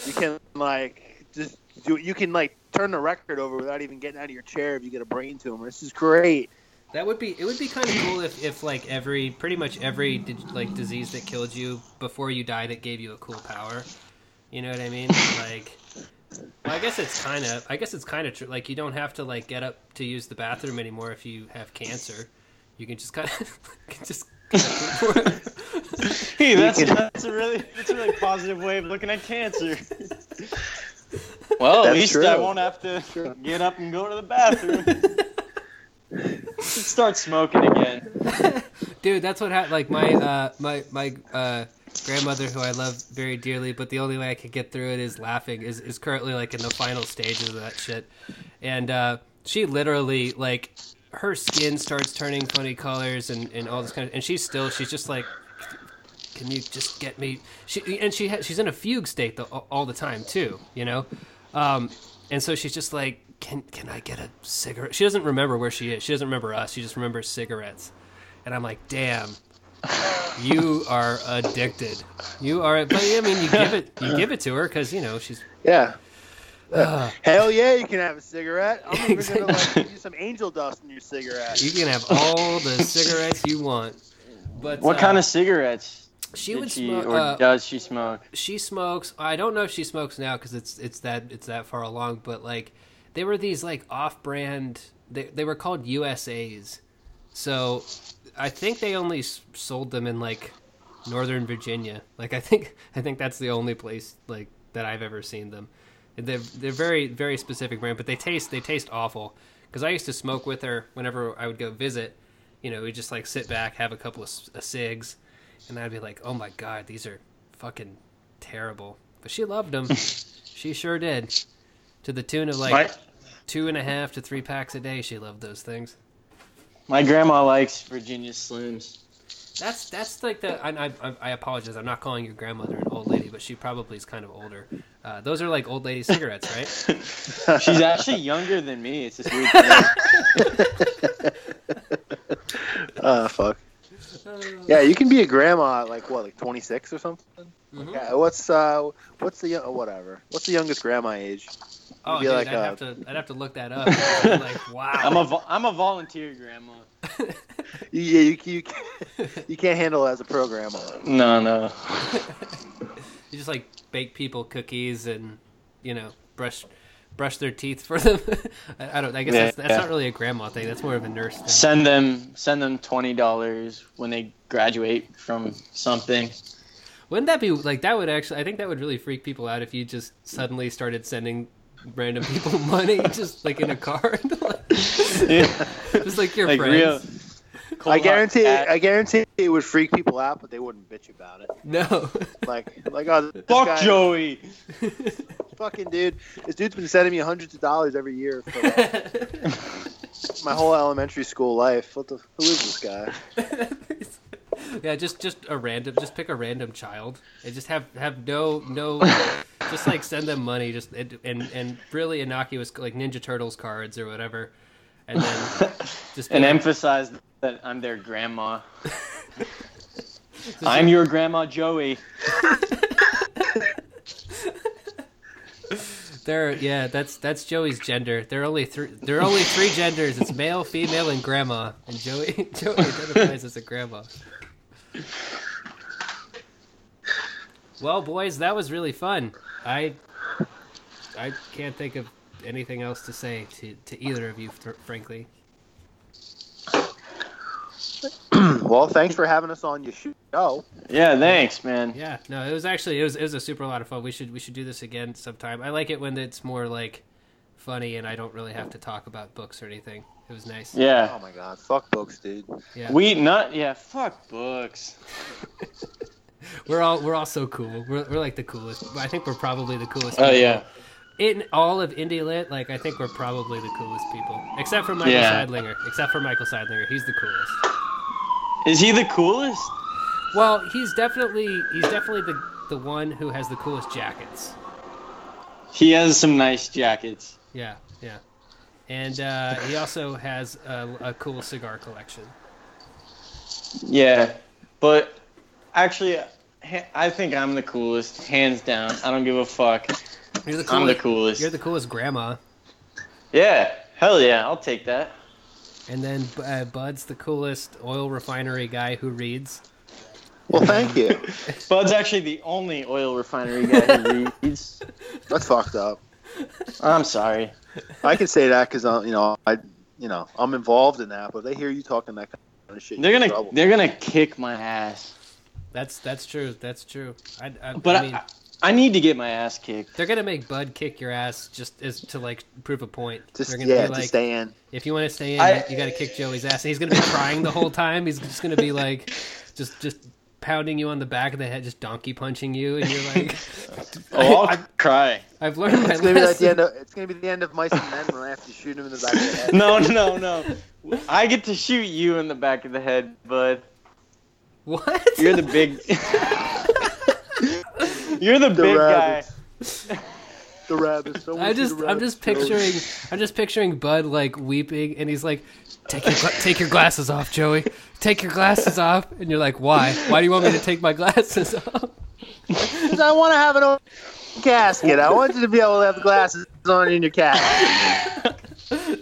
S3: You can, like, just do You can, like, turn the record over without even getting out of your chair if you get a brain tumor. This is great.
S1: That would be it. Would be kind of cool if, if like every pretty much every like disease that killed you before you died, it gave you a cool power. You know what I mean? Like, well, I guess it's kind of I guess it's kind of true. Like, you don't have to like get up to use the bathroom anymore if you have cancer. You can just kind of just. Kinda
S2: Hey, that's,
S3: can-
S2: that's a really that's a really positive way of looking at cancer. Well, at least
S3: true.
S2: I won't have to get up and go to the bathroom. Start smoking again.
S1: Dude, that's what happened. Like my uh, my my uh, grandmother, who I love very dearly, but the only way I could get through it is laughing. Is is currently like in the final stages of that shit, and uh, she literally like her skin starts turning funny colors and and all this kind of, and she's still she's just like can you just get me?" She and she ha- she's in a fugue state the, all the time too, you know. Um, and so she's just like, "Can can I get a cigarette?" She doesn't remember where she is. She doesn't remember us. She just remembers cigarettes. And I'm like, "Damn." you are addicted. You are, but I mean, you give it, you give it to her because you know she's.
S3: Yeah.
S1: Uh,
S3: Hell yeah, you can have a cigarette. I'm even
S1: Exactly.
S3: gonna like give you some angel dust in your cigarette.
S1: you can have all the cigarettes you want. But
S2: What
S1: uh,
S2: kind of cigarettes
S1: She
S2: did
S1: would
S2: she
S1: smoke.
S2: or
S1: Uh,
S2: does she smoke?
S1: she smokes. I don't know if she smokes now because it's it's that it's that far along. But like, they were these like off-brand. They they were called USA's. So, I think they only sold them in like Northern Virginia. Like I think I think that's the only place like that I've ever seen them. They're they're very very specific brand, but they taste they taste awful. Because I used to smoke with her whenever I would go visit. You know, we just like sit back, have a couple of of cigs, and I'd be like, "Oh my god, these are fucking terrible." But she loved them. she sure did. To the tune of like
S2: my,
S1: two and a half to three packs a day. She loved those things.
S2: my grandma likes Virginia Slims.
S1: That's that's like the. I, I, I apologize. I'm not calling your grandmother an old lady, but she probably is kind of older. Uh, those are like old lady cigarettes, right?
S2: She's actually younger than me. It's just weird. thing.
S3: Ah, fuck. Yeah, you can be a grandma at like what, like 26 or something.
S1: Mhm.
S3: Yeah. What's uh, what's the young- whatever? What's the youngest grandma age?
S1: Oh,
S3: be
S1: dude,
S3: like
S1: I'd
S3: a-
S1: have to I'd have to look that up. Like, wow.
S2: I'm a vo- I'm a volunteer grandma.
S3: Yeah, you, you, you can't handle it as a pro grandma.
S2: No, no.
S1: you just like bake people cookies and you know brush brush their teeth for them. I, I don't. I guess that's, that's
S2: Yeah.
S1: not really a grandma thing. That's more of a nurse thing.
S2: Send them send them twenty dollars when they graduate from something.
S1: Wouldn't that be like that? Would actually, I think that would really freak people out if you just suddenly started sending random people money, just like in a card,
S2: Yeah.
S1: just like your
S2: like
S1: friends.
S2: real.
S3: I guarantee,
S2: hard
S3: I guarantee it would freak people out, but they wouldn't bitch about it.
S1: No,
S3: Like, like, oh, this
S2: Fuck
S3: guy,
S2: Joey.
S3: fucking dude, this dude's been sending me hundreds of dollars every year for like, my whole elementary school life. What the? Who is this guy?
S1: yeah, just just a random, just pick a random child and just have have no no, just like send them money, just and and, and really innocuous like Ninja Turtles cards or whatever, and then just
S2: and emphasize that I'm their grandma. I'm your grandma Joey.
S1: There, yeah, that's that's Joey's gender. There are only three. There are only three genders. It's male, female, and grandma. And Joey, Joey identifies as a grandma. Well, boys, that was really fun. I, I can't think of anything else to say to, to either of you, fr- frankly.
S3: well, thanks for having us on your show.
S2: Yeah, thanks, man.
S1: Yeah, no, it was actually it was it was a super lot of fun. We should we should do this again sometime. I like it when it's more like funny and I don't really have to talk about books or anything. It was nice.
S2: Yeah.
S3: Oh my god, fuck books, dude.
S1: Yeah.
S2: We not yeah, fuck books.
S1: We're all we're all so cool. We're, we're like the coolest. I think we're probably the coolest.
S2: Oh
S1: people.
S2: yeah.
S1: In all of indie lit, like I think we're probably the coolest people, except for Michael
S2: Yeah.
S1: Seidlinger. Except for Michael Seidlinger, he's the coolest.
S2: Is he the coolest?
S1: Well, he's definitely he's definitely the the one who has the coolest jackets.
S2: He has some nice jackets.
S1: Yeah, yeah, and uh, he also has a, a cool cigar collection.
S2: Yeah. But actually I think I'm the coolest, hands down. I don't give a fuck.
S1: You're the
S2: I'm the
S1: coolest.
S2: coolest.
S1: You're the coolest grandma,
S2: Yeah. Hell yeah, I'll take that.
S1: and then uh, Bud's the coolest oil refinery guy who reads.
S3: Well, thank you.
S2: Bud's actually the only oil refinery guy who reads.
S3: That's fucked up.
S2: I'm sorry.
S3: I can say that because you know I, you know, I'm involved in that. But if they hear you talking that kind of shit,
S2: They're
S3: you're
S2: gonna
S3: trouble.
S2: they're gonna kick my ass.
S1: That's that's true. That's true. I, I,
S2: But
S1: I
S2: I,
S1: mean,
S2: I, need to get my ass kicked.
S1: they're gonna make Bud kick your ass just as to like prove a point.
S3: Just
S1: they're gonna
S3: yeah,
S1: be
S3: to stay in.
S1: if you want to stay in,
S2: I-
S1: you, you got to kick Joey's ass. And he's gonna be crying the whole time. He's just gonna be like, just just pounding you on the back of the head, just donkey punching you, and you're like,
S2: Oh, I'll
S1: I,
S2: cry.
S1: have learned my
S3: It's gonna be like the end of it's gonna be the end of Mice and Men when I have to shoot him in the back of the head.
S2: No, no, no. I get to shoot you in the back of the head, bud.
S1: What?
S2: You're the big. You're the,
S3: The
S2: big
S3: rabbits. The rabbits. someone
S1: I
S3: see
S1: just
S3: the
S1: I'm just picturing I'm just picturing Bud like weeping and he's like take your take your glasses off Joey take your glasses off and you're like why why do you want me to take my glasses off
S3: 'Cause I want to have an open casket. I want you to be able to have glasses on in your casket.
S2: guy.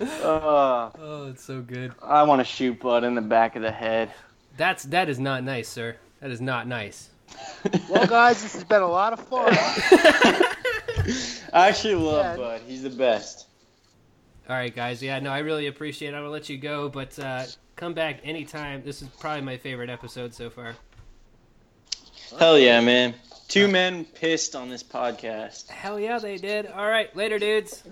S2: Uh,
S1: oh it's so good
S2: I want to shoot Bud in the back of the head.
S1: that's that is not nice sir that is not nice
S3: Well, guys, this has been a lot of fun.
S2: I actually love
S3: Yeah.
S2: Bud. He's the best.
S1: all right guys yeah no I really appreciate it I'm gonna let you go but uh, come back anytime this is probably my favorite episode so far
S2: Hell yeah, man. Two men pissed on this podcast.
S1: hell yeah they did all right later dudes